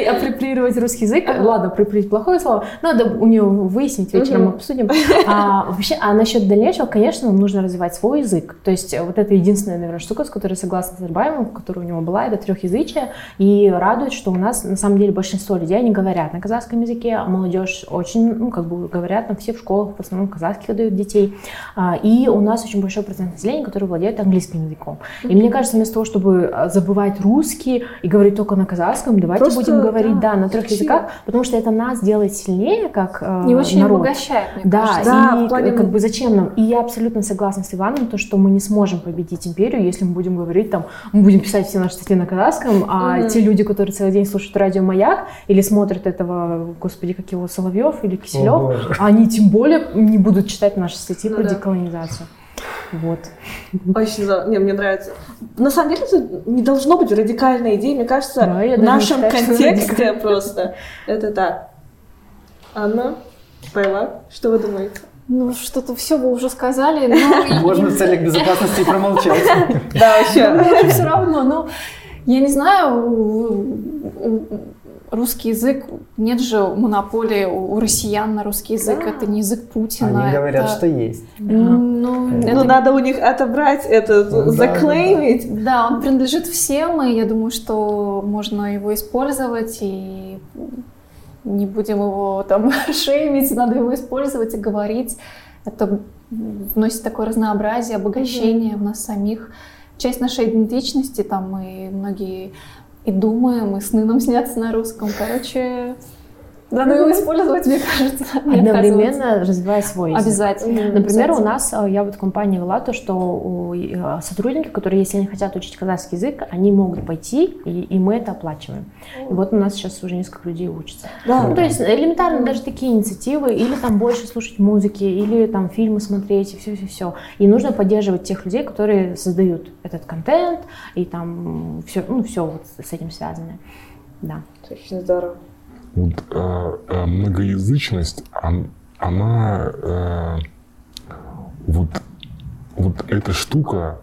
апроприировать русский язык. Ладно, апроприировать плохое слово. Надо у нее выяснить, вечером обсудим. А вообще, а насчет дальнейшего, конечно, нужно развивать свой язык. То есть вот это единственная, наверное, штука, с которой согласна Назарбаевым, которая у него была, это трехязычие, и радует, что у нас на самом деле большинство людей не говорят на казахском языке, а молодежь очень, ну, как бы говорят, там все в школах в основном казахских дают детей, а, и у нас очень большой процент населения, который владеет английским языком. И мне кажется, вместо того, чтобы а, забывать русский и говорить только на казахском, давайте Просто, будем говорить, да, да на трех красиво. языках, потому что это нас делает сильнее, как Не очень народ. обогащает, мне да, кажется. Да, и плане... как бы зачем нам? И я абсолютно согласна с Иваном, то, что мы не сможем победить империю, если мы будем говорить там мы будем писать все наши статьи на казахском, а mm-hmm. те люди, которые целый день слушают радио «Маяк» или смотрят этого, господи, как его, Соловьев или Киселев, oh, они тем более не будут читать наши статьи ну, про да. деколонизацию. Вот. Очень здорово. Не, мне нравится. На самом деле это не должно быть радикальной идеей. Мне кажется, да, в нашем считаю, контексте просто это так. Анна, Пайла, что вы думаете? Ну, что-то все вы уже сказали. Но... Можно в целях безопасности промолчать. Да, вообще. Все равно, но я не знаю, русский язык, нет же монополии у россиян на русский язык, это не язык Путина. Они говорят, что есть. Ну, ну надо у них отобрать это, ну заклеймить. Да, он принадлежит всем, и я думаю, что можно его использовать и не будем его там шеймить, надо его использовать и говорить. Это вносит такое разнообразие, обогащение mm-hmm. в нас самих. Часть нашей идентичности, там мы многие и думаем, и сны нам снятся на русском. Короче, Надо его использовать, мне кажется. Одновременно развивая свой язык. Обязательно. Например, у нас, э, я вот в компании вела то, что э, сотрудники, которые, если они хотят учить казахский язык, они могут пойти, и, и мы это оплачиваем. И вот у нас сейчас уже несколько людей учатся. Ну, то есть элементарно даже такие инициативы, или там больше слушать музыки, или там фильмы смотреть, и все-все-все. И нужно поддерживать тех людей, которые создают этот контент, и там все, ну, все вот с этим связано. Да. Очень здорово. Вот э, э, многоязычность, он- она э, вот, вот эта штука,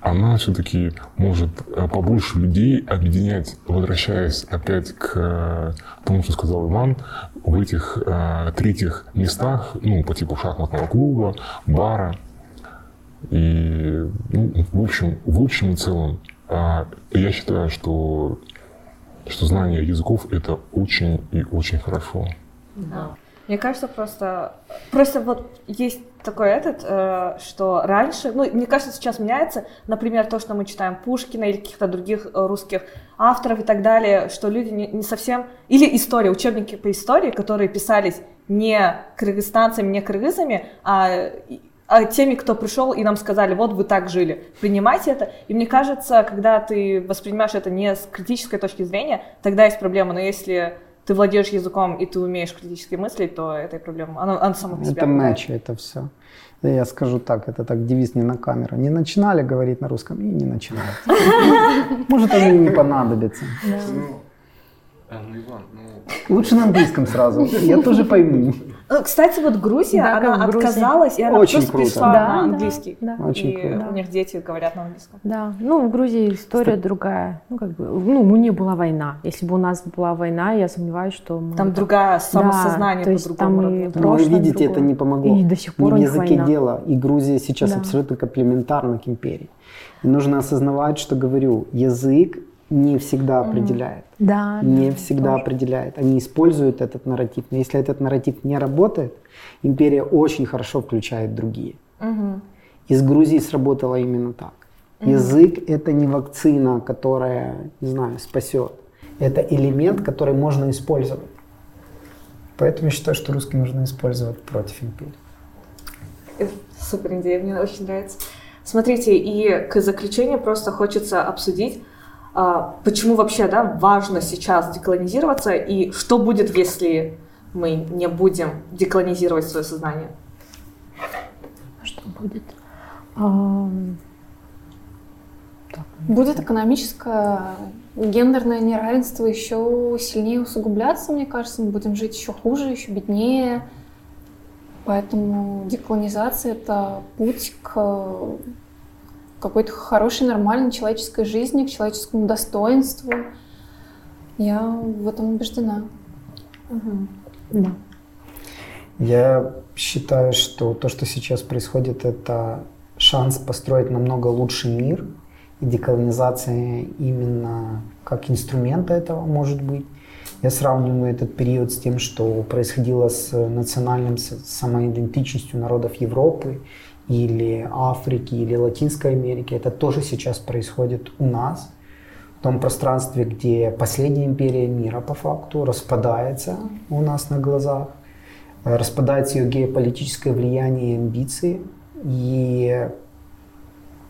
она все-таки может э, побольше людей объединять, возвращаясь опять к э, тому, что сказал Иван, в этих э, третьих местах, ну, по типу шахматного клуба, бара. И, ну, в общем, в общем и целом, а, я считаю, что, что знание языков это очень и очень хорошо. Мне кажется, просто, просто вот есть такой этот, э, что раньше, ну, мне кажется, сейчас меняется, например, то, что мы читаем Пушкина или каких-то других э, русских авторов и так далее, что люди не, не совсем, или история, учебники по истории, которые писались не кыргызстанцами, не кыргызами, а теми, кто пришел и нам сказали, вот вы так жили, принимайте это. И мне кажется, когда ты воспринимаешь это не с критической точки зрения, тогда есть проблема, но если ты владеешь языком и ты умеешь критически мыслить, то этой проблемы, она, она сама по себе Это матчи, это все. Я скажу так, это так девиз не на камеру. Не начинали говорить на русском и не начинают. Может, они им не понадобятся. Ну, а, ну, Иван, ну, Лучше на английском сразу. Я тоже пойму. Ну, Кстати, вот Грузия, Да, она в Грузии. отказалась, и она Очень просто круто. перешла Да, на да, английский. да. Очень и круто. у них дети говорят на английском. Да, ну в Грузии история другая. Ну как бы, ну не была война. Если бы у нас была война, я сомневаюсь, что мы Там другое самосознание то есть по-другому там и. Но прошлое видите, это другое. не помогло. И до сих пор не у в них языке война. дело. И Грузия сейчас Да. абсолютно комплементарна к империи. И нужно осознавать, что говорю, язык не всегда определяет. Да, не да, всегда тоже. определяет. Они используют этот нарратив. Но если этот нарратив не работает, империя очень хорошо включает другие. Мгм. Из Грузии сработало именно так. Язык это не вакцина, которая, не знаю, спасет. Это элемент, который можно использовать. Поэтому я считаю, что русский нужно использовать против империи. Это Супер идея, мне очень нравится. Смотрите, и к заключению просто хочется обсудить, почему вообще да, важно сейчас деколонизироваться и что будет, если мы не будем деколонизировать свое сознание. Что будет? Ам, Будет экономическое, гендерное неравенство еще сильнее усугубляться, мне кажется. Мы будем жить еще хуже, еще беднее. Поэтому деколонизация – это путь к какой-то хорошей, нормальной человеческой жизни, к человеческому достоинству. Я в этом убеждена. да. Я считаю, что то, что сейчас происходит, это шанс построить намного лучший мир. И деколонизация именно как инструмент этого может быть. Я сравниваю этот период с тем, что происходило с национальным самоидентичностью народов Европы или Африки или Латинской Америки. Это тоже сейчас происходит у нас в том пространстве, где последняя империя мира по факту распадается у нас на глазах, распадается ее геополитическое влияние и амбиции. И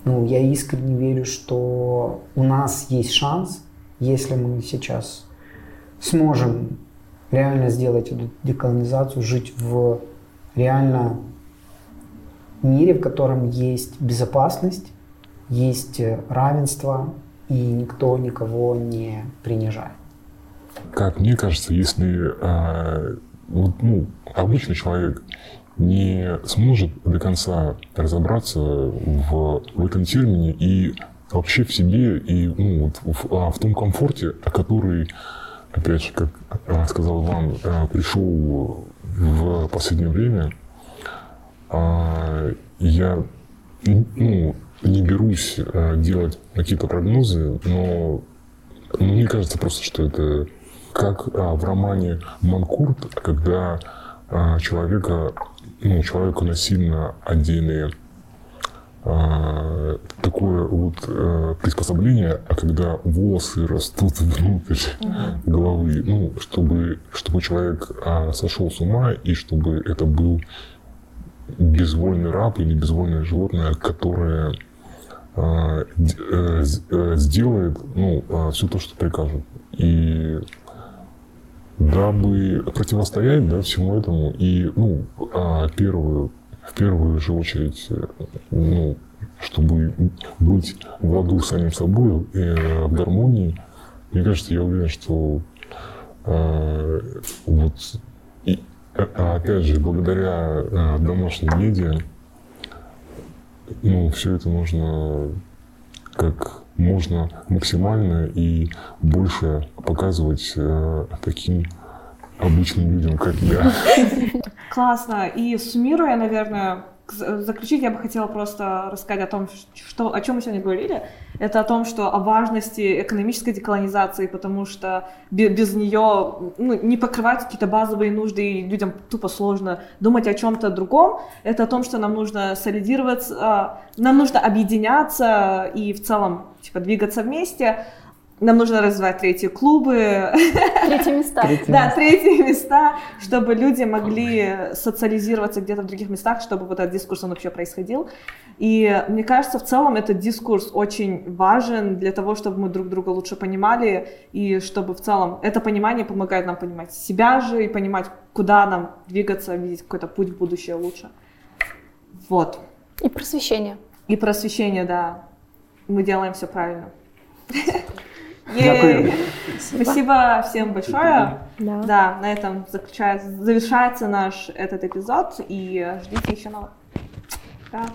ну, я искренне верю, что у нас есть шанс, если мы сейчас сможем реально сделать эту деколонизацию, жить в реально мире, в котором есть безопасность, есть э, равенство, и никто никого не принижает. Как мне кажется, если вот, ну, обычный человек не сможет до конца разобраться в, в этом термине и вообще в себе, и ну, вот в, а, в том комфорте, о который, опять же, как а, сказал Иван, э, пришел в последнее время, а, я ну, не берусь э, делать какие-то прогнозы, но мне кажется просто, что это как а, в романе Манкурт, когда а, человека, ну, человеку насильно одели. А, такое вот а, приспособление, а когда волосы растут внутрь головы, ну, чтобы, чтобы человек а, сошел с ума и чтобы это был безвольный раб или безвольное животное, которое а, э, э, сделает ну, все то, что прикажут. И дабы противостоять да, всему этому и ну, а, первую в первую же очередь, э, ну, чтобы быть в ладу с самим собой, э, в гармонии, мне кажется, я уверен, что э, вот и, опять же, благодаря э, домашним медиа, ну, все это нужно как можно максимально и больше показывать э, таким обычным людям, как я. Классно. И суммируя, наверное, заключить я бы хотела просто рассказать о том, что, о чем мы сегодня говорили. Это о том, что о важности экономической деколонизации, потому что без, нее ну, не покрывать какие-то базовые нужды, и людям тупо сложно думать о чем-то другом. Это о том, что нам нужно солидироваться, нам нужно объединяться и в целом типа, двигаться вместе. Нам нужно развивать третьи клубы. Третьи места. Третьи да, места. третьи места, чтобы люди могли социализироваться где-то в других местах, чтобы вот этот дискурс он вообще происходил. И мне кажется, в целом этот дискурс очень важен для того, чтобы мы друг друга лучше понимали, и чтобы в целом это понимание помогает нам понимать себя же и понимать, куда нам двигаться, видеть какой-то путь в будущее лучше. Вот. И просвещение. И просвещение, да. Мы делаем все правильно. Дякую. Спасибо всем большое. Да. да, на этом заключается, завершается наш этот эпизод. И ждите еще новых. Да.